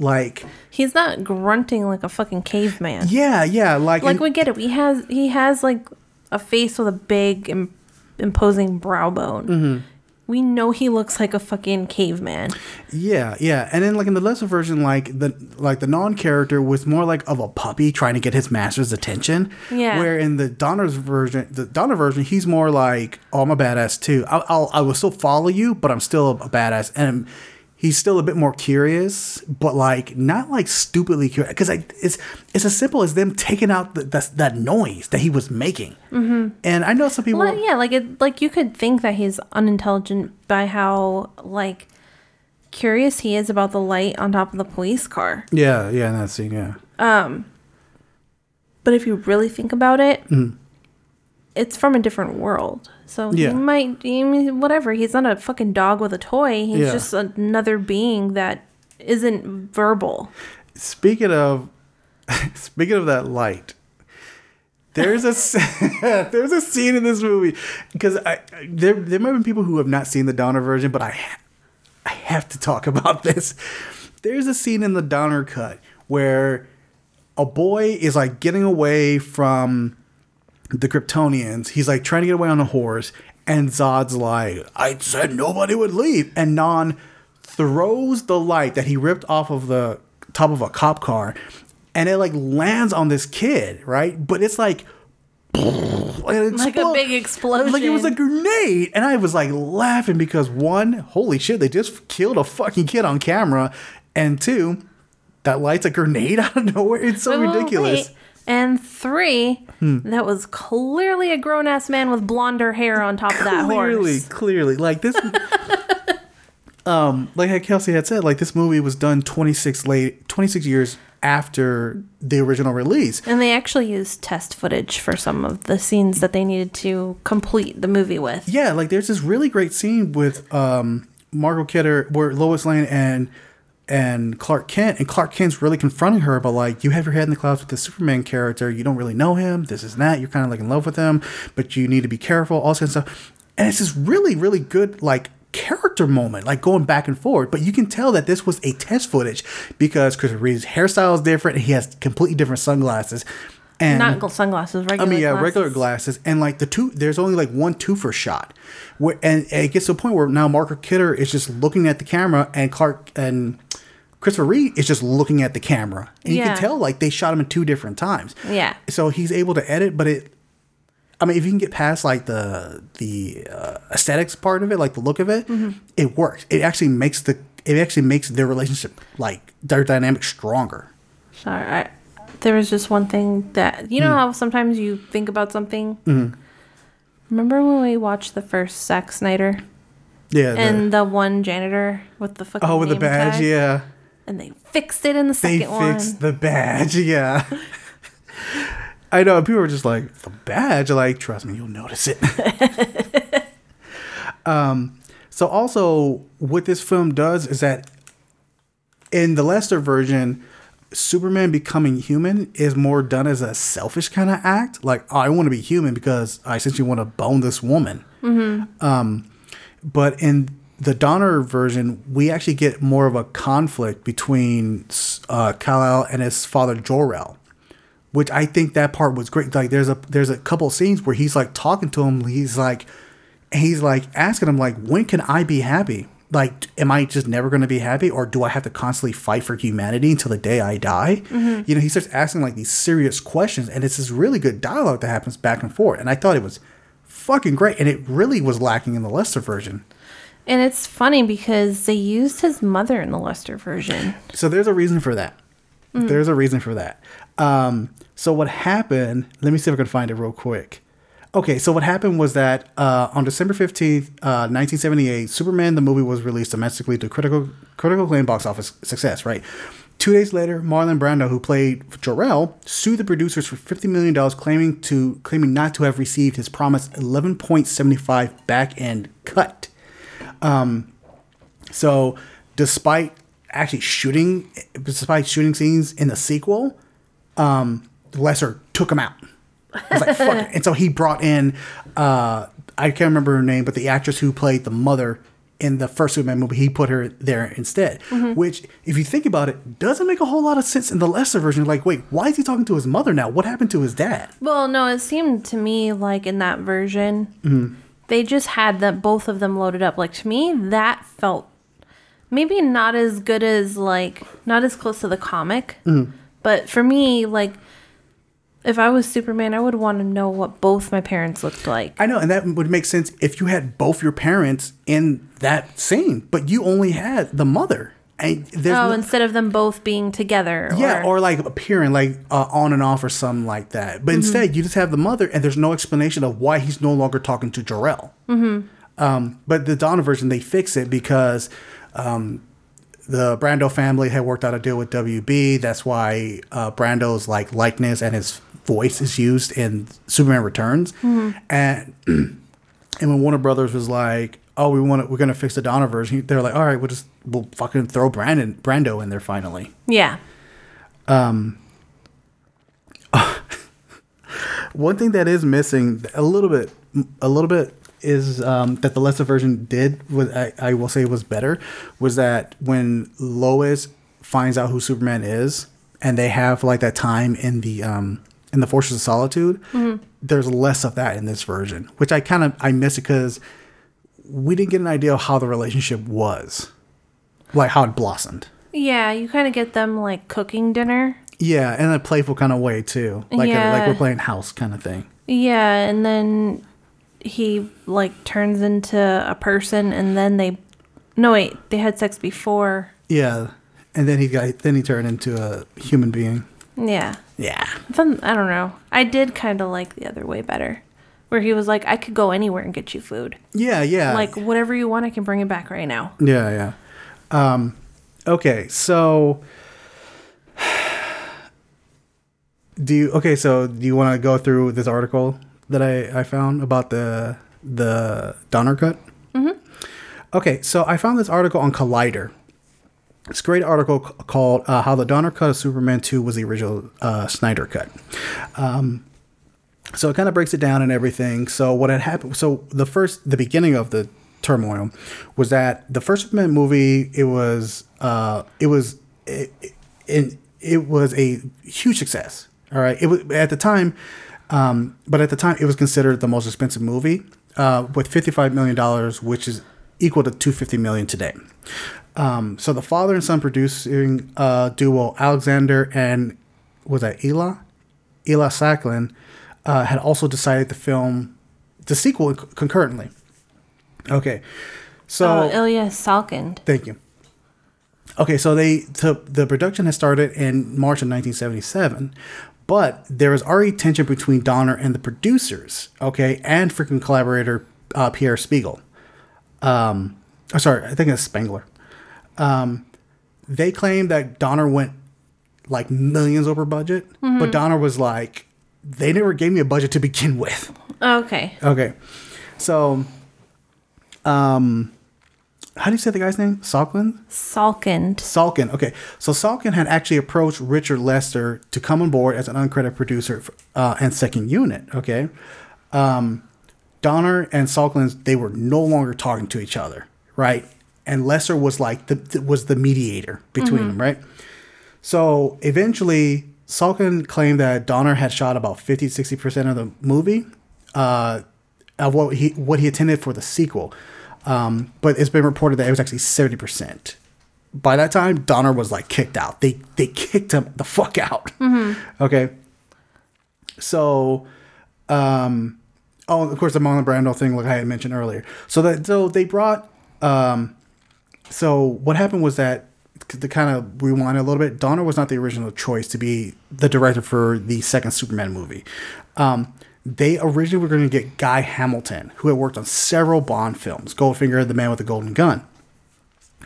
like He's not grunting like a fucking caveman. yeah, yeah, like Like in- we get it. He has he has like a face with a big Im- imposing brow bone. Mm-hmm. We know he looks like a fucking caveman. yeah, yeah. And then like in the Lester version, like the like the Non character was more like of a puppy trying to get his master's attention. Yeah. Where in the Donner's version, the Donner version, he's more like, oh, I'm a badass too. I'll, I'll I will still follow you, but I'm still a badass and. He's still a bit more curious, but like not like stupidly curious. Because it's it's as simple as them taking out the, that that noise that he was making. Mm-hmm. And I know some people. Well, yeah, like it, like you could think that he's unintelligent by how like curious he is about the light on top of the police car. Yeah, yeah, in that scene, yeah. Um, But if you really think about it, it's from a different world. So. Yeah. he might, I mean, whatever. He's not a fucking dog with a toy. He's Yeah. just another being that isn't verbal. Speaking of *laughs* speaking of that light, there's a *laughs* there's a scene in this movie because I there there might be people who have not seen the Donner version, but I I have to talk *laughs* about this. There's a scene in the Donner cut where a boy is like getting away from the Kryptonians. He's like trying to get away on a horse, and Zod's like, "I said nobody would leave," and Non throws the light that he ripped off of the top of a cop car, and it like lands on this kid, right? But it's like. *laughs* it Like a big explosion. Like it was a grenade. And I was like laughing because one, holy shit, they just killed a fucking kid on camera. And two, that light's a grenade *laughs* out of nowhere. It's so Wait, wait, ridiculous. wait. And three, Hmm. that was clearly a grown ass man with blonder hair on top of that clearly, horse. clearly, clearly. like this. *laughs* um, like Kelsey had said, like this movie was done twenty six late, twenty six years after the original release. And they actually used test footage for some of the scenes that they needed to complete the movie with. Yeah, like there's this really great scene with um, Margot Kidder where Lois Lane and and Clark Kent and Clark Kent's really confronting her about like you have your head in the clouds with the Superman character. You don't really know him. This is that. You're kind of like in love with him, but you need to be careful. All this kind of stuff. And it's this really really good like character moment, like going back and forth. But you can tell that this was a test footage because Christopher Reeve's hairstyle is different. He has completely different sunglasses. And Not gl- sunglasses, regular I mean, yeah, glasses. regular glasses, and like the two. There's only like one twofer shot, where and it gets to a point where now Margaret Kidder is just looking at the camera, and Clark and Christopher Reeve is just looking at the camera, and you can tell like they shot him in two different times. Yeah. So he's able to edit, but it. I mean, if you can get past like the the uh, aesthetics part of it, like the look of it, Mm-hmm. it works. It actually makes the it actually makes their relationship like their dynamic stronger. Sorry, I, there was just one thing that you know Hmm. how sometimes you think about something. Mm-hmm. Remember when we watched the first Zack Snyder Yeah. the- and the one janitor with the fucking oh, with the badge, tag? yeah. and they fixed it in the they second fixed one. the badge. *laughs* Yeah. *laughs* I know. People were just like, the badge? Like, trust me, you'll notice it. *laughs* um, so, also, what this film does is that in the Lester version, Superman becoming human is more done as a selfish kind of act. Like, oh, I want to be human because I essentially want to bone this woman. Um, but in the Donner version, we actually get more of a conflict between uh, Kal-El and his father Jor-El, which I think that part was great. Like, there's a there's a couple scenes where he's like talking to him. He's like, he's like asking him like, when can I be happy? Like, am I just never going to be happy, or do I have to constantly fight for humanity until the day I die? You know, he starts asking like these serious questions, and it's this really good dialogue that happens back and forth. And I thought it was fucking great, and it really was lacking in the Lester version. And it's funny because they used his mother in the Lester version. So there's a reason for that. There's a reason for that. Um, so what happened? Let me see if I can find it real quick. Okay, so what happened was that uh, on December fifteenth, uh, nineteen seventy-eight, Superman the movie was released domestically to critical critical acclaim box office success. Right. Two days later, Marlon Brando, who played Jor-El, sued the producers for fifty million dollars, claiming to claiming not to have received his promised eleven point seventy-five back end cut. So, despite actually shooting, despite shooting scenes in the sequel, um, Lester took him out. I was like, fuck it. *laughs* And so he brought in, uh, I can't remember her name, but the actress who played the mother in the first Superman movie, he put her there instead. Which, if you think about it, doesn't make a whole lot of sense in the Lester version. Like, wait, why is he talking to his mother now? What happened to his dad? Well, no, it seemed to me like in that version, Mm-hmm. they just had that both of them loaded up. Like to me, that felt maybe not as good as like not as close to the comic, Mm-hmm. but for me, like if I was Superman, I would want to know what both my parents looked like. I know, and that would make sense if you had both your parents in that scene, but you only had the mother. And there's oh, no- instead of them both being together. Yeah, or like appearing like uh, on and off or something like that. But instead, you just have the mother, and there's no explanation of why he's no longer talking to Jor-El. Mm-hmm. Um, but the Donner version, they fix it because um, the Brando family had worked out a deal with WB. That's why uh, Brando's like likeness and his voice is used in Superman Returns. And *clears throat* and when Warner Brothers was like, "Oh, we want to, we're gonna fix the Donner version," they're like, "All right, we'll just we'll fucking throw Brandon Brando in there finally." yeah. Um. *laughs* One thing that is missing a little bit, a little bit is um, that the Lester version did. Was I, I will say was better. Was that when Lois finds out who Superman is, and they have like that time in the um, in the Fortress of Solitude. Mm-hmm. There's less of that in this version, which I kind of I miss it because we didn't get an idea of how the relationship was, like how it blossomed. Yeah, you kind of get them like cooking dinner. Yeah, in a playful kind of way too, like a, like we're playing house kind of thing. Yeah, and then he like turns into a person, and then they. No wait, they had sex before. Yeah, and then he got then he turned into a human being. Yeah, Yeah, I don't know. I did kind of like the other way better, where he was like, "I could go anywhere and get you food. yeah, yeah. Like whatever you want, I can bring it back right now." Yeah, yeah. Um, okay, so *sighs* do you okay? So do you want to go through this article that I I found about the the Donner cut? Mm-hmm. Okay, so I found this article on Collider. It's a great article called uh, "How the Donner Cut of Superman 2 Was the Original uh, Snyder Cut." Um, so it kind of breaks it down and everything. So what had happened? So the first, the beginning of the turmoil was that the first Superman movie. It was, uh, it was, it, it, it was a huge success. All right, it was at the time, um, but at the time it was considered the most expensive movie uh, with fifty-five million dollars, which is equal to two fifty million today. Um, so the father and son producing uh, duo Alexander and was that Ela, Ela Sacklin, uh, had also decided to film the sequel concurrently. Okay, so Oh, Ilya Salkind. Thank you. Okay, so they so the production has started in March of 1977, but there was already tension between Donner and the producers, okay, and freaking collaborator uh, Pierre Spiegel. Um, oh, sorry, I think it's Spengler. Um, they claim that Donner went like millions over budget, but Donner was like, they never gave me a budget to begin with. Okay, Okay, so, um, how do you say the guy's name? Salkland? Salkind. Salkin. Okay, so Salkin had actually approached Richard Lester to come on board as an uncredited producer uh, and second unit. Okay, um, Donner and Salkin they were no longer talking to each other, right? And Lester was like the was the mediator between them, right? So eventually, Salkin claimed that Donner had shot about 50 60 percent of the movie, uh, of what he what he intended for the sequel. Um, but it's been reported that it was actually 70 percent by that time, Donner was like kicked out. They they kicked him the fuck out. Okay. So, um, oh, of course, the Marlon Brando thing, like I had mentioned earlier. So that so they brought, um, so what happened was that to kind of rewind a little bit, Donner was not the original choice to be the director for the second Superman movie. Um, they originally were going to get Guy Hamilton, who had worked on several Bond films, Goldfinger, The Man with the Golden Gun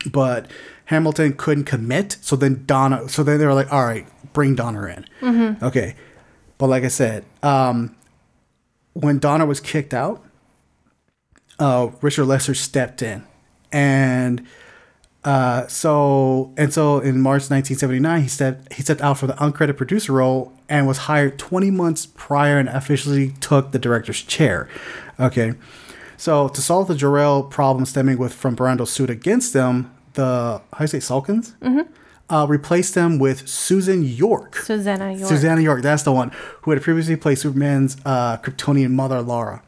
but Hamilton couldn't commit. So then Donner, so then they were like, all right, bring Donner in. Okay. But like I said, um, when Donner was kicked out, uh, Richard Lester stepped in. And uh, so and so in March 1979, he stepped he stepped out for the uncredited producer role and was hired 20 months prior and officially took the director's chair. Okay. So to solve the Jor-El problem stemming with from Brando's suit against them, the how do you say Salkins? Mm-hmm. Uh, replaced them with Susan York. Susannah York. Susannah York, that's the one who had previously played Superman's uh, Kryptonian mother, Laura.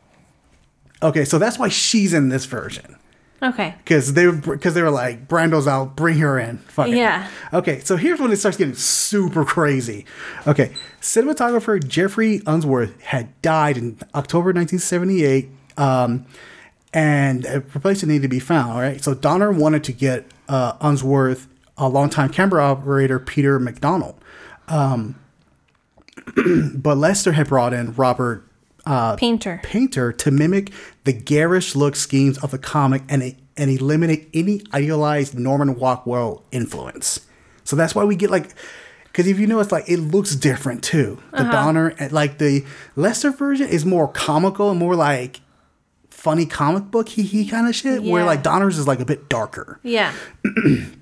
Okay, so that's why she's in this version Okay. because they because they were like Brando's out, bring her in. Fuck it. Yeah. Okay, so here's when it starts getting super crazy. Okay, cinematographer Geoffrey Unsworth had died in October 1978, um, and a replacement needed to be found. All right, so Donner wanted to get uh, Unsworth, a longtime camera operator Peter McDonald, um, *clears throat* but Lester had brought in Robert Paynter. Paynter to mimic the garish look schemes of the comic and and eliminate any idealized Norman Rockwell influence. So that's why we get like, because if you notice, like it looks different too. The Donner like the Lester version is more comical and more like funny comic book hee hee kind of shit. Where like Donner's is like a bit darker. Yeah. *clears throat*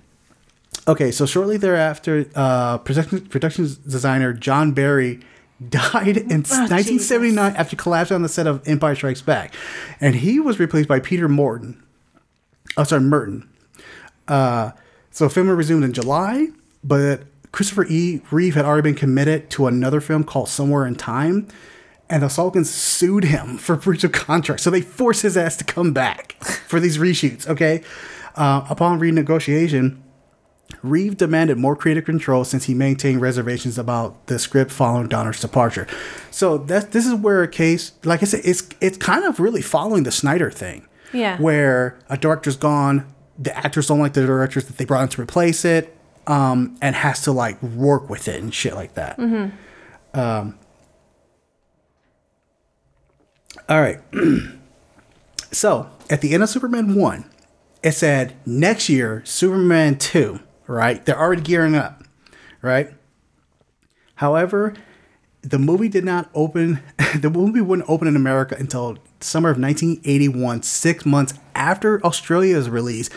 Okay, so shortly thereafter, uh, production production designer John Barry died in 1979 after collapsing on the set of Empire Strikes Back, and he was replaced by Peter Morton. Oh, sorry, Murton. Uh, so filming resumed in July, but Christopher E. Reeve had already been committed to another film called Somewhere in Time, and the Salkins sued him *laughs* for breach of contract. So they forced his ass to come back for these reshoots. Okay, uh, upon renegotiation. Reeve demanded more creative control since he maintained reservations about the script following Donner's departure. So that this is where a case, like I said, it's it's kind of really following the Snyder thing. Yeah. Where a director's gone, the actors don't like the directors that they brought in to replace it, um, and has to like work with it and shit like that. Um, all right. *clears throat* so at the end of Superman 1, it said next year, Superman 2, right? They're already gearing up, right? However, the movie did not open, *laughs* the movie wouldn't open in America until summer of 1981, six months after Australia's release,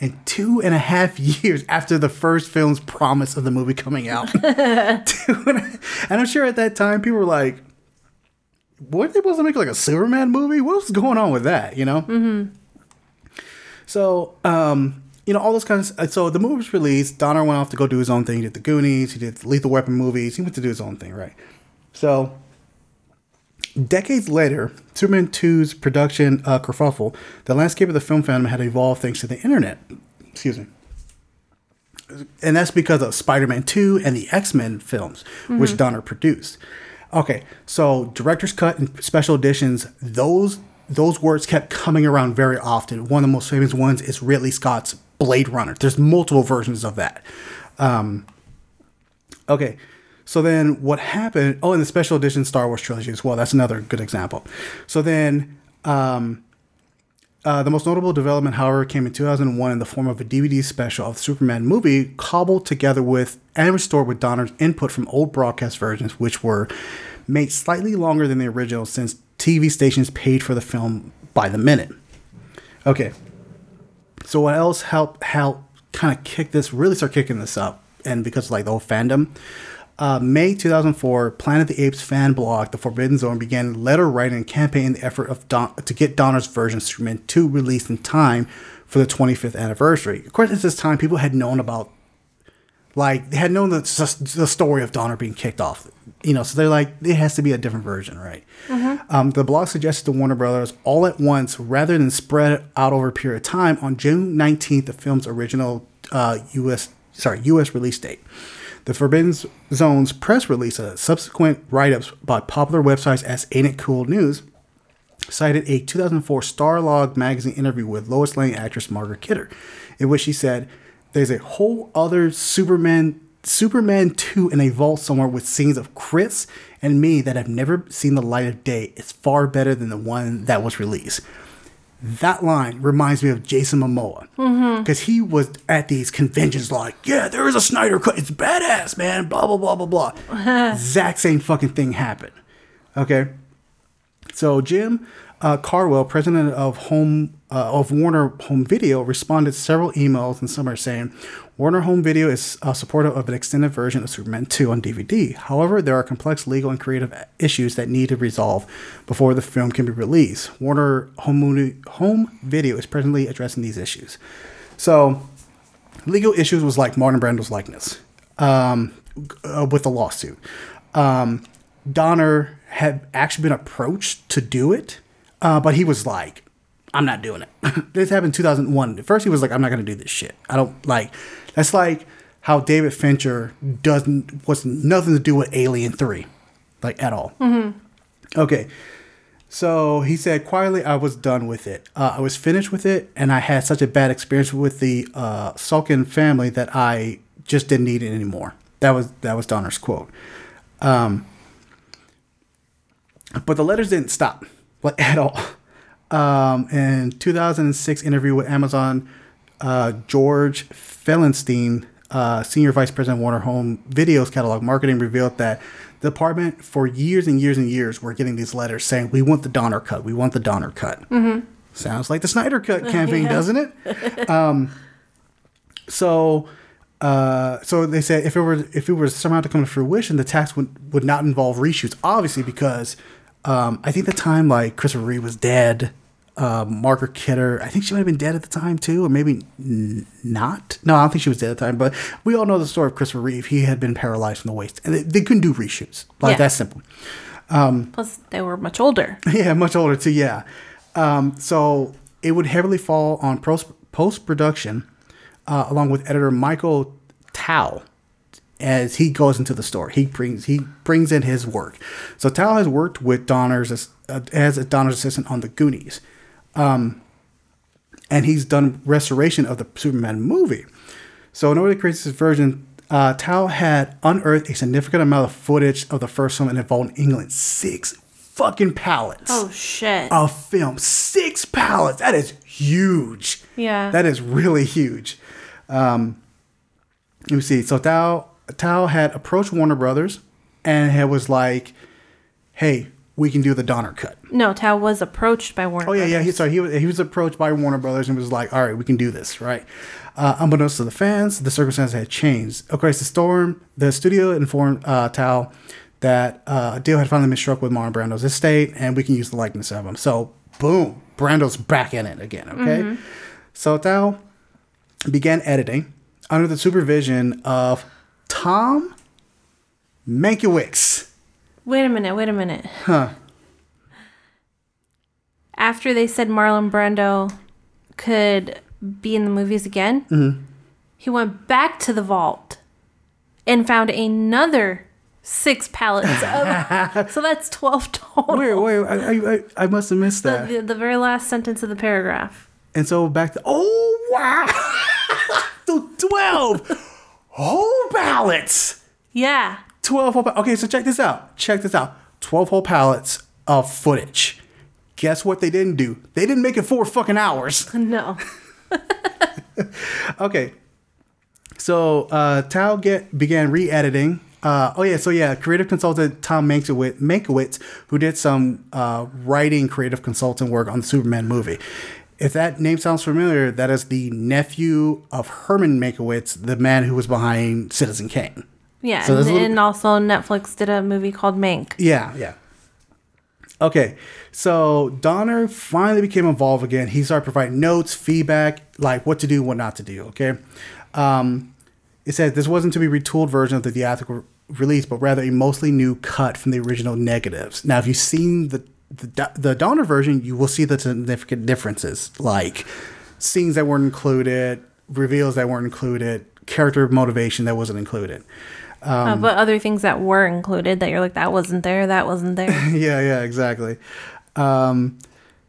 and two and a half *laughs* years after the first film's promise of the movie coming out. *laughs* And, I'm sure at that time people were like, what they supposed to make like a Superman movie? What's going on with that? You know? Mm-hmm. So, um, you know, all those kinds. Of, so the movie was released. Donner went off to go do his own thing. He did the Goonies. He did Lethal Weapon movies. He went to do his own thing, right? So, decades later, Superman 2's production uh, kerfuffle, the landscape of the film fandom had evolved thanks to the internet. Excuse me and that's because of Spider-Man 2 and the X-Men films, which Donner produced. Okay, so director's cut and special editions, those those words kept coming around very often. One of the most famous ones is Ridley Scott's Blade Runner. There's multiple versions of that. Um, okay, so then what happened? Oh, and the special edition Star Wars trilogy as well. That's another good example. So then um, uh, the most notable development, however, came in 2001 in the form of a DVD special of the Superman movie, cobbled together with and restored with Donner's input from old broadcast versions, which were made slightly longer than the original since TV stations paid for the film by the minute. Okay, so what else helped help kind of kick this, really start kicking this up, and because like the whole fandom, uh, May 2004, Planet of the Apes fan blog, The Forbidden Zone, began letter writing and campaign in the effort of Don- to get Donner's version of Superman 2 released in time for the 25th anniversary. Of course, at this time, people had known about, like, they had known the, the story of Donner being kicked off. You know, so they're like, it has to be a different version, right? Um, the blog suggested to Warner Brothers all at once rather than spread out over a period of time on June 19th, the film's original uh, U.S. sorry U.S. release date. The Forbidden Zone's press release, a subsequent write-ups by popular websites as Ain't It Cool News, cited a 2004 Starlog magazine interview with Lois Lane actress Margaret Kidder, in which she said, "There's a whole other Superman." Superman 2 in a vault somewhere with scenes of Chris and me that have never seen the light of day. It's far better than the one that was released. That line reminds me of Jason Momoa because he was at these conventions like, yeah, there is a Snyder cut. It's badass, man. Blah blah blah blah blah. *laughs* exact same fucking thing happened. Okay, so Jim uh, Cardwell, president of Home uh, of Warner Home Video, responded to several emails in summer saying, Warner Home Video is uh, supportive of an extended version of Superman 2 on DVD. However, there are complex legal and creative issues that need to resolve before the film can be released. Warner Home, Video is presently addressing these issues. So, legal issues was like Marlon Brando's likeness um, uh, with the lawsuit. Um, Donner had actually been approached to do it, uh, but he was like, I'm not doing it. *laughs* this happened in 2001. At first, he was like, I'm not going to do this shit. I don't like, that's like how David Fincher doesn't, was nothing to do with Alien 3, like at all. Okay. So he said, quietly, I was done with it. Uh, I was finished with it, and I had such a bad experience with the uh, Salkind family that I just didn't need it anymore. That was that was Donner's quote. Um, but the letters didn't stop, like *laughs* at all. Um, in 2006 interview with Amazon, uh, George Feltenstein, uh, senior vice president of Warner Home Video's catalog marketing, revealed that the department for years and years and years were getting these letters saying, "We want the Donner cut. We want the Donner cut." Sounds like the Snyder cut *laughs* campaign, doesn't it? *laughs* Um, so Uh, so they said if it were if it were somehow to come to fruition, the tax would would not involve reshoots, obviously because um, I think the time like Christopher Reeve was dead. Um, Margaret Kidder, I think she might have been dead at the time too, or maybe n- not. No, I don't think she was dead at the time. But we all know the story of Christopher Reeve. He had been paralyzed from the waist, and they, they couldn't do reshoots. Like Yeah. that's simple. Plus, they were much older. *laughs* Yeah, much older too. Yeah. Um, so it would heavily fall on post production, uh, along with editor Michael Thau, as he goes into the store. He brings he brings in his work. So Thau has worked with Donner's as, uh, as a Donner's assistant on the Goonies, um, and he's done restoration of the Superman movie. So in order to create this version, uh, Thau had unearthed a significant amount of footage of the first film and involved in England. Six fucking pallets Oh shit. of film. Six pallets. That is huge. Yeah. That is really huge. Um, let me see. So Thau Thau had approached Warner Brothers and it was like, "Hey, we can do the Donner cut." no, Thau was approached by Warner. Oh yeah, yeah. He, Brothers. sorry, he was he was approached by Warner Brothers and was like, "All right, we can do this." Right. Uh, unbeknownst to the fans, the circumstances had changed. Course, the storm, the studio informed uh, Thau that uh, a deal had finally been struck with Marlon Brando's estate, and we can use the likeness of him. So, boom, Brando's back in it again. Okay. So Thau began editing under the supervision of Tom Mankiewicz. Wait a minute. Wait a minute. Huh. After they said Marlon Brando could be in the movies again, Mm-hmm. he went back to the vault and found another six pallets of. *laughs* so that's twelve total. Wait, wait, I, I, I- must have missed The, that. the, the very last sentence of the paragraph. And so back to oh wow, *laughs* so twelve whole pallets, Yeah. Twelve whole. Pa- okay, so check this out. Check this out. Twelve whole pallets of footage. Guess what they didn't do? They didn't make it four fucking hours. *laughs* No. *laughs* Okay. So uh, Thau get began re-editing. Uh, oh yeah, so yeah, creative consultant Tom Mankiewicz, Mankiewicz who did some uh, writing, creative consultant work on the Superman movie. If that name sounds familiar, that is the nephew of Herman Mankiewicz, the man who was behind Citizen Kane. Yeah. So and, little- and also Netflix did a movie called Mank. Yeah, yeah. Okay, so Donner finally became involved again. He started providing notes, feedback, like what to do, what not to do. Okay, um, it says this wasn't to be retooled version of the theatrical release, but rather a mostly new cut from the original negatives. Now, if you've seen the the, the Donner version, you will see the significant differences, like scenes that weren't included, reveals that weren't included, character motivation that wasn't included. Um, uh, but other things that were included that you're like, that wasn't there, that wasn't there. *laughs* yeah, yeah, exactly. Um,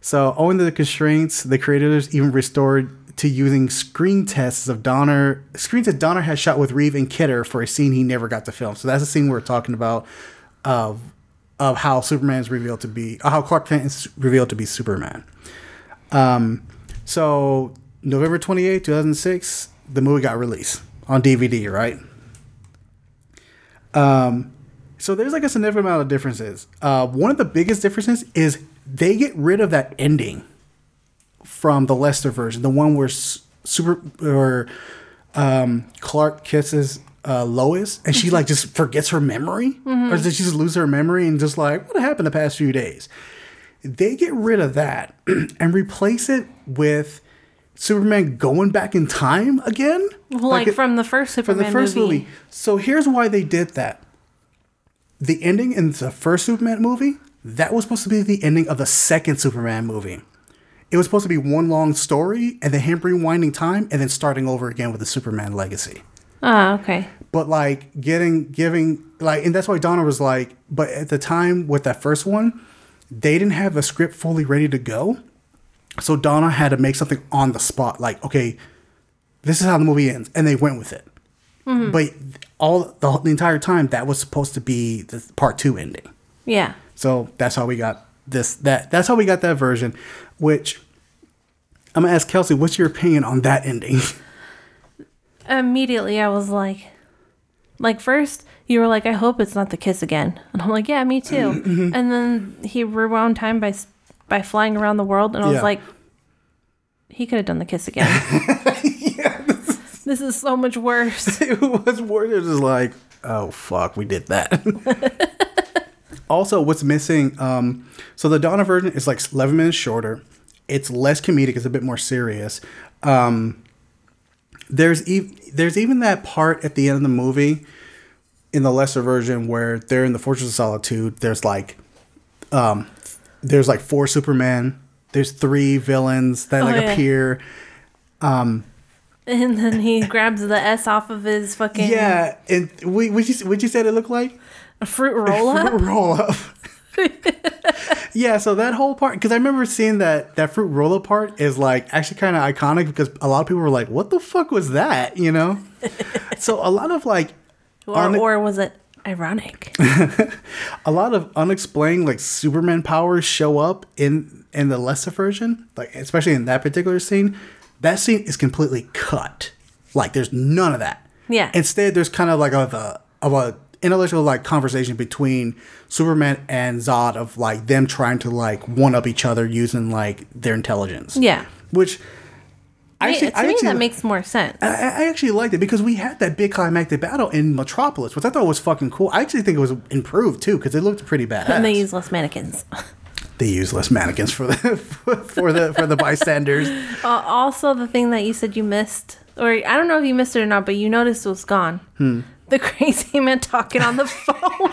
so, owing to the constraints, the creators even restored to using screen tests of Donner, screens that Donner had shot with Reeve and Kidder for a scene he never got to film. So that's the scene we're talking about of of how Superman is revealed to be, uh, how Clark Kent is revealed to be Superman. Um, so November twenty eighth, 2006, the movie got released on DVD, right? Um, so there's like a significant amount of differences. Uh, one of the biggest differences is they get rid of that ending from the Lester version, the one where S- super or um, Clark kisses uh, Lois and she like just forgets her memory, or does she just lose her memory and just like what happened the past few days? They get rid of that *clears throat* and replace it with Superman going back in time again, like, it- from the first Superman the first movie. movie. So here's why they did that. The ending in the first Superman movie, that was supposed to be the ending of the second Superman movie. It was supposed to be one long story and then him rewinding time and then starting over again with the Superman legacy. Ah, okay. But like getting giving like and that's why Donner was like, but at the time with that first one, they didn't have the script fully ready to go. So Donner had to make something on the spot, like, okay, this is how the movie ends, and they went with it. But all the, the entire time that was supposed to be the part two ending. Yeah. So that's how we got this that that's how we got that version, which I'm gonna ask Kelsey, what's your opinion on that ending? *laughs* Immediately, I was like, like first you were like, I hope it's not the kiss again, and I'm like, yeah, me too. Mm-hmm. *clears throat* and then he rewound time by by flying around the world, and I was Yeah. like, he could have done the kiss again. *laughs* This is so much worse. *laughs* it was worse. It was just like, oh fuck, we did that. *laughs* also, what's missing? Um, so the Donner version is like 11 minutes shorter. It's less comedic. It's a bit more serious. Um, there's ev- there's even that part at the end of the movie in the Lester version where they're in the Fortress of Solitude. There's like, um, there's like four Superman. There's three villains that Oh, like yeah. appear. Um, and then he grabs the S off of his fucking Yeah, and we would you would you say it looked like? a fruit roll up. roll up. yeah, so that whole part because I remember seeing that that fruit roll up part is like actually kind of iconic because a lot of people were like, "What the fuck was that?" You know. *laughs* so a lot of like Or, the- or was it ironic? *laughs* a lot of unexplained like Superman powers show up in in the Lester version, like especially in that particular scene. That scene is completely cut. Like there's none of that. Yeah. Instead, there's kind of like a the of a intellectual like conversation between Superman and Zod of like them trying to like one up each other using like their intelligence. Yeah. Which I actually, to I me, actually that makes more sense. I, I actually liked it because we had that big climactic battle in Metropolis, which I thought was fucking cool. I actually think it was improved too because it looked pretty badass. and they use less mannequins. *laughs* they use less mannequins for the *laughs* for the for the bystanders. *laughs* Uh, also, the thing that you said you missed, or I don't know if you missed it or not, but you noticed it was gone. Hmm. The crazy man talking on the phone.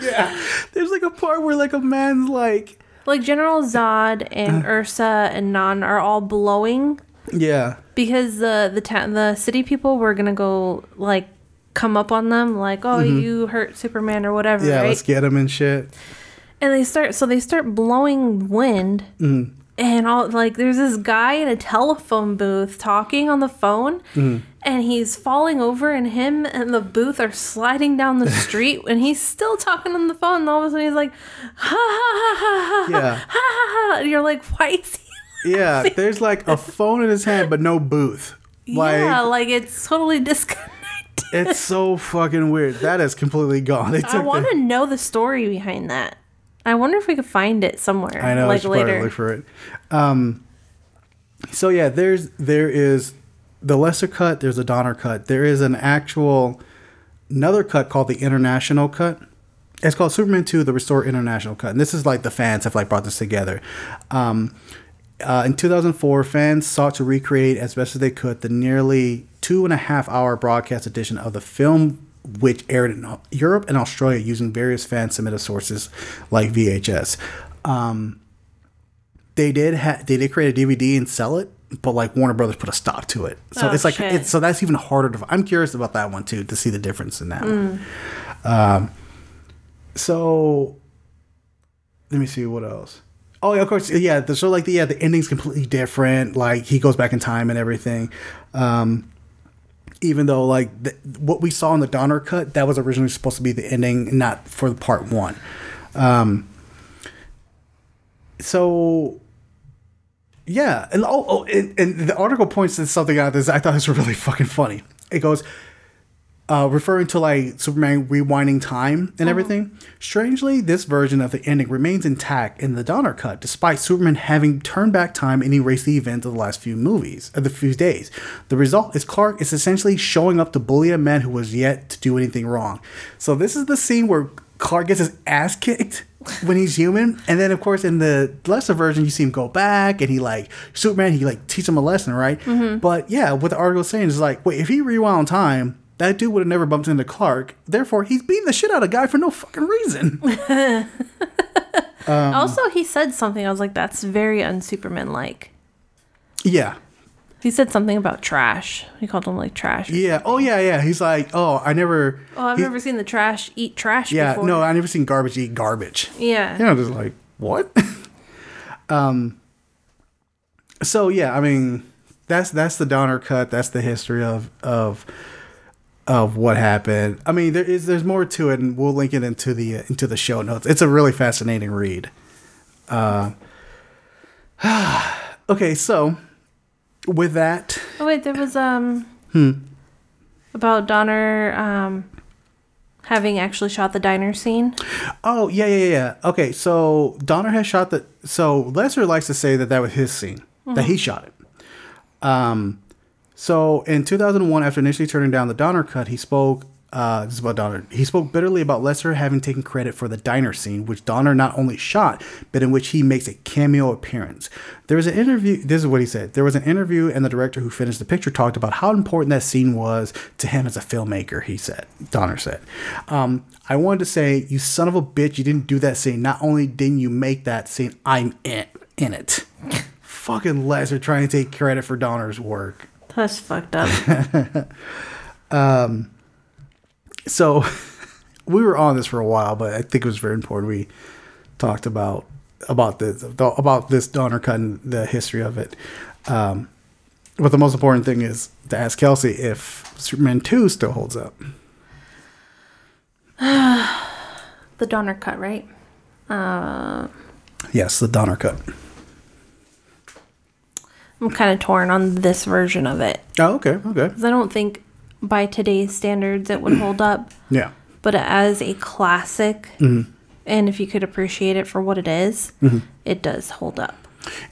Yeah. There's like a part where like a man's like, like General Zod Uh. and Ursa and Non are all blowing yeah, because the the ta- the city people were gonna go like come up on them like oh you hurt Superman or whatever Mm-hmm. yeah, right let's get him and shit. and they start so they start blowing wind Mm-hmm. and all like there's this guy in a telephone booth talking on the phone Mm-hmm. And he's falling over and him and the booth are sliding down the *laughs* street and he's still talking on the phone and all of a sudden he's like ha ha ha ha ha Yeah. ha ha ha and you're like why is he *laughs* Yeah, there's like a phone in his hand but no booth. Like yeah like it's totally disconnected it's so fucking weird. That is completely gone. *laughs* I want to know the story behind that. I wonder if we could find it somewhere. I know. Like later. look for it. Um, so yeah, there's there is the Lester cut. There's a Donner cut. There is an actual another cut called the International cut. It's called Superman 2: The Restore International cut, and this is like the fans have like brought this together. Um, uh, in 2004, fans sought to recreate as best as they could the nearly two and a half hour broadcast edition of the film, which aired in Europe and Australia using various fan submitted sources like VHS. Um, they did ha- they did create a DVD and sell it, but like Warner Brothers put a stop to it. So Oh, it's like it's, so that's even harder to. I'm curious about that one too to see the difference in that one. Mm. Um, so let me see what else. Oh yeah, of course, yeah. The, so like the yeah, the ending's completely different. Like he goes back in time and everything. Um, even though like the, what we saw in the Donner cut, that was originally supposed to be the ending, not for the part one. Um, so yeah, and oh, oh and, and the article points to something out this I thought this was really fucking funny. It goes, uh, referring to like Superman rewinding time and everything. Strangely, this version of the ending remains intact in the Donner cut, despite Superman having turned back time and erased the events of the last few movies, of the few days. The result is Clark is essentially showing up to bully a man who was yet to do anything wrong. So this is the scene where Clark gets his ass kicked when he's human, and then of course in the Lester version you see him go back and he like Superman he like teach him a lesson, right? But yeah, what the article is saying is like, wait, if he rewound time, that dude would have never bumped into Clark. Therefore, he's beating the shit out of guy for no fucking reason. *laughs* Um, also, he said something. I was like, "That's very unSuperman like." yeah. He said something about trash. He called him like trash. Yeah. Oh yeah, yeah. He's like, oh, I never. Oh, I've he- never seen the trash eat trash Yeah, before. no, I never seen garbage eat garbage. Yeah. Yeah. You know, just like what? *laughs* um. So yeah, I mean, that's that's the Donner cut. That's the history of of of what happened. I mean, there is there's more to it, and we'll link it into the into the show notes. It's a really fascinating read. Uh, *sighs* okay, so with that, Oh wait, there was um Hmm. about Donner um having actually shot the diner scene. Oh yeah, yeah, yeah. Okay, so Donner has shot the. So Lester likes to say that that was his scene that he shot it. Um, So in 2001, after initially turning down the Donner cut, he spoke. Uh, this is about Donner. He spoke bitterly about Lester having taken credit for the diner scene, which Donner not only shot, but in which he makes a cameo appearance. There was an interview. This is what he said. There was an interview, and the director who finished the picture talked about how important that scene was to him as a filmmaker. He said, Donner said, um, "I wanted to say, you son of a bitch, you didn't do that scene. Not only didn't you make that scene, I'm in in it." *laughs* Fucking Lester trying to take credit for Donner's work. That's fucked up. *laughs* so *laughs* we were on this for a while, but I think it was very important. We talked about about this about this Donner cut and the history of it. Um, but the most important thing is to ask Kelsey if Superman two still holds up. *sighs* the Donner cut, right? Yes, the Donner cut. I'm kind of torn on this version of it. Oh, okay, okay. Because I don't think by today's standards it would *clears throat* hold up. yeah, But as a classic, and if you could appreciate it for what it is, it does hold up.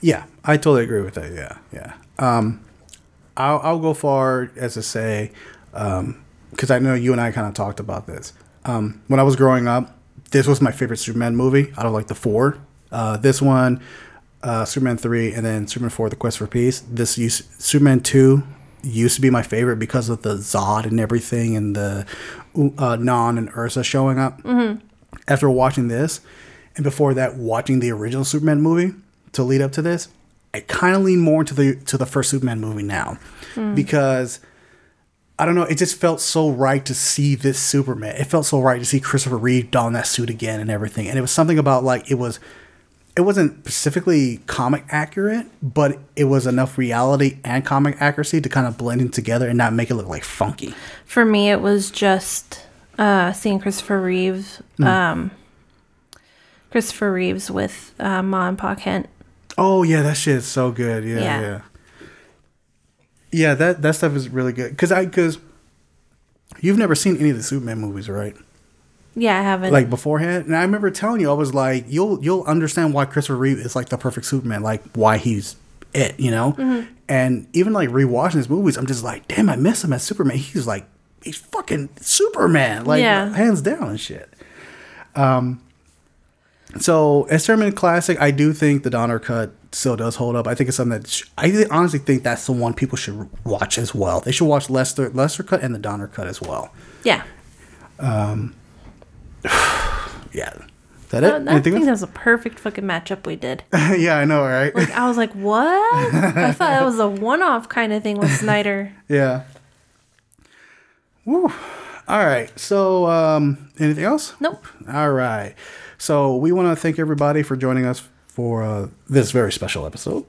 yeah. I totally agree with that. Yeah, yeah. Um, I'll I'll go far as to say, because I know you and I kind of talked about this. Um, when I was growing up, this was my favorite Superman movie out of like the four. Uh, this one, uh, Superman three, and then Superman four: The Quest for Peace. This used, Superman two used to be my favorite because of the Zod and everything, and the uh, Non and Ursa showing up. After watching this, and before that, watching the original Superman movie to lead up to this, I kind of lean more to the to the first Superman movie now because. I don't know. It just felt so right to see this Superman. It felt so right to see Christopher Reeve don that suit again and everything. And it was something about like it was, it wasn't specifically comic accurate, but it was enough reality and comic accuracy to kind of blend in together and not make it look like funky. For me, it was just uh, seeing Christopher Reeves, um, Christopher Reeves with uh, Ma and Pa Kent. Oh yeah, that shit is so good. Yeah, Yeah. yeah. Yeah, that that stuff is really good. Cause I cause you've never seen any of the Superman movies, right? Yeah, I haven't. like beforehand. And I remember telling you, I was like, you'll you'll understand why Christopher Reeve is like the perfect Superman, like why he's it, you know. Mm-hmm. And even like rewatching his movies, I'm just like, damn, I miss him as Superman. He's like, he's fucking Superman, like Yeah. hands down and shit. Um. So, as Superman classic, I do think the Donner cut still does hold up. I think it's something that sh- I honestly think that's the one people should watch as well. They should watch Lester Lester cut and the Donner cut as well. yeah. *sighs* Yeah. Is that it? Uh, I think that's a perfect fucking matchup we did. *laughs* yeah, I know, right? Like I was like, what? I thought that was a *laughs* one-off kind of thing with Snyder. yeah. Woo. All right. So, um, anything else? Nope. All right. So, we want to thank everybody for joining us for uh, this very special episode.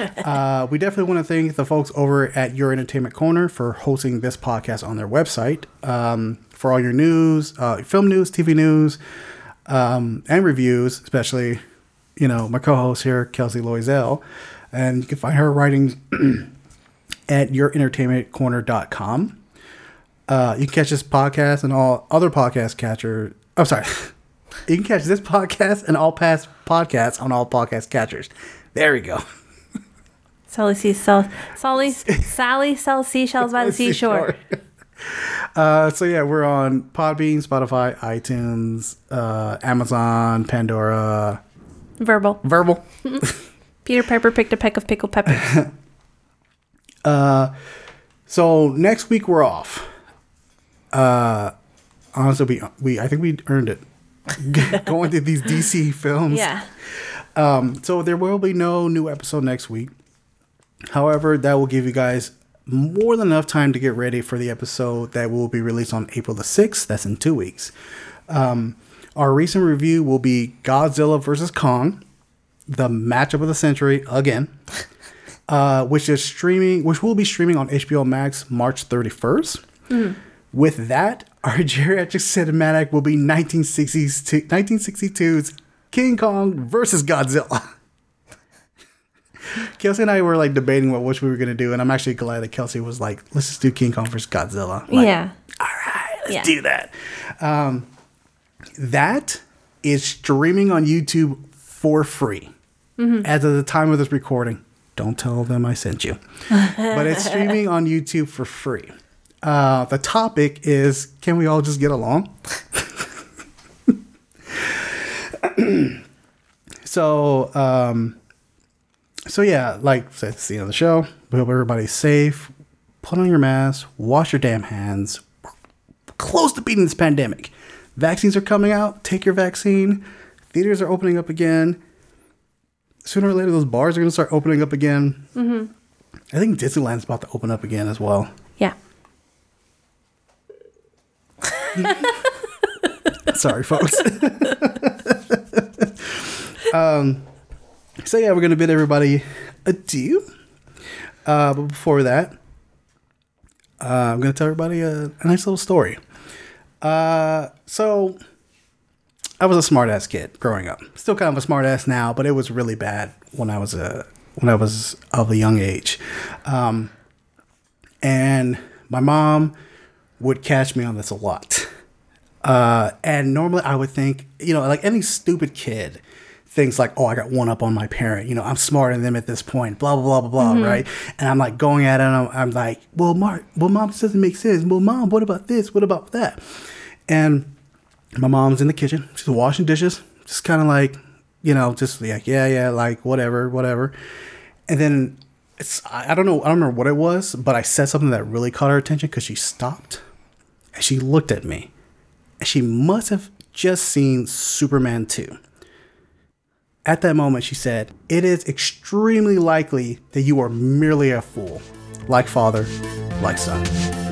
*laughs* uh, we definitely want to thank the folks over at Your Entertainment Corner for hosting this podcast on their website. Um, for all your news, uh, film news, TV news, um, and reviews, especially, you know, my co host here, Kelsey Loisel. And you can find her writings *clears throat* at yourentertainmentcorner.com. Uh, you can catch this podcast and all other podcast catchers. I'm sorry. *laughs* you can catch this podcast and all past podcasts on all podcast catchers. There we go. *laughs* Sally sees sell *laughs* Sally Sally sells seashells by the seashore. *laughs* Uh, so yeah, we're on Podbean, Spotify, iTunes, uh, Amazon, Pandora, Verbal. Verbal. *laughs* Peter Piper picked a peck of pickled peppers. uh, So next week we're off. Uh, honestly, we we I think we earned it. Going to these DC films. yeah. Um, So there will be no new episode next week. However, that will give you guys more than enough time to get ready for the episode that will be released on April the 6th. That's in two weeks. Um, our recent review will be Godzilla versus Kong, the matchup of the century again, *laughs* uh, which is streaming, which will be streaming on HBO Max March 31st. With that, *laughs* our geriatric cinematic will be 1960s to 1962's King Kong versus Godzilla. *laughs* *laughs* Kelsey and I were like debating what which we were gonna do, and I'm actually glad that Kelsey was like, "Let's just do King Kong versus Godzilla." Like, yeah. All right, let's Yeah. do that. Um, that is streaming on YouTube for free Mm-hmm. as of the time of this recording. Don't tell them I sent you. *laughs* but it's streaming on YouTube for free. Uh, the topic is Can we all just get along? *laughs* *clears throat* so, um, so yeah, like that's the end of the show. We hope everybody's safe. Put on your mask, wash your damn hands. We're close to beating this pandemic. Vaccines are coming out. Take your vaccine. Theaters are opening up again. Sooner or later, those bars are going to start opening up again. Mm-hmm. I think Disneyland's about to open up again as well. Yeah. *laughs* Sorry, folks. *laughs* um, so yeah, we're gonna bid everybody adieu. Uh, but before that, uh, I'm gonna tell everybody a, a nice little story. Uh, so I was a smart ass kid growing up. Still kind of a smart ass now, but it was really bad when I was a when I was of a young age. Um, and my mom would catch me on this a lot. Uh, and normally I would think, you know, like any stupid kid thinks like, oh, I got one up on my parent. You know, I'm smarter than them at this point. Blah blah blah blah blah. Right? And I'm like going at it. And I'm, I'm like, well, Mark, well, mom, this doesn't make sense. Well, mom, what about this? What about that? And my mom's in the kitchen. She's washing dishes. Just kind of like, you know, just like, yeah, yeah, like whatever, whatever. And then it's, I I don't know, I don't remember what it was, but I said something that really caught her attention because she stopped and she looked at me. And she must have just seen Superman 2. At that moment, she said, It is extremely likely that you are merely a fool, like father, like son.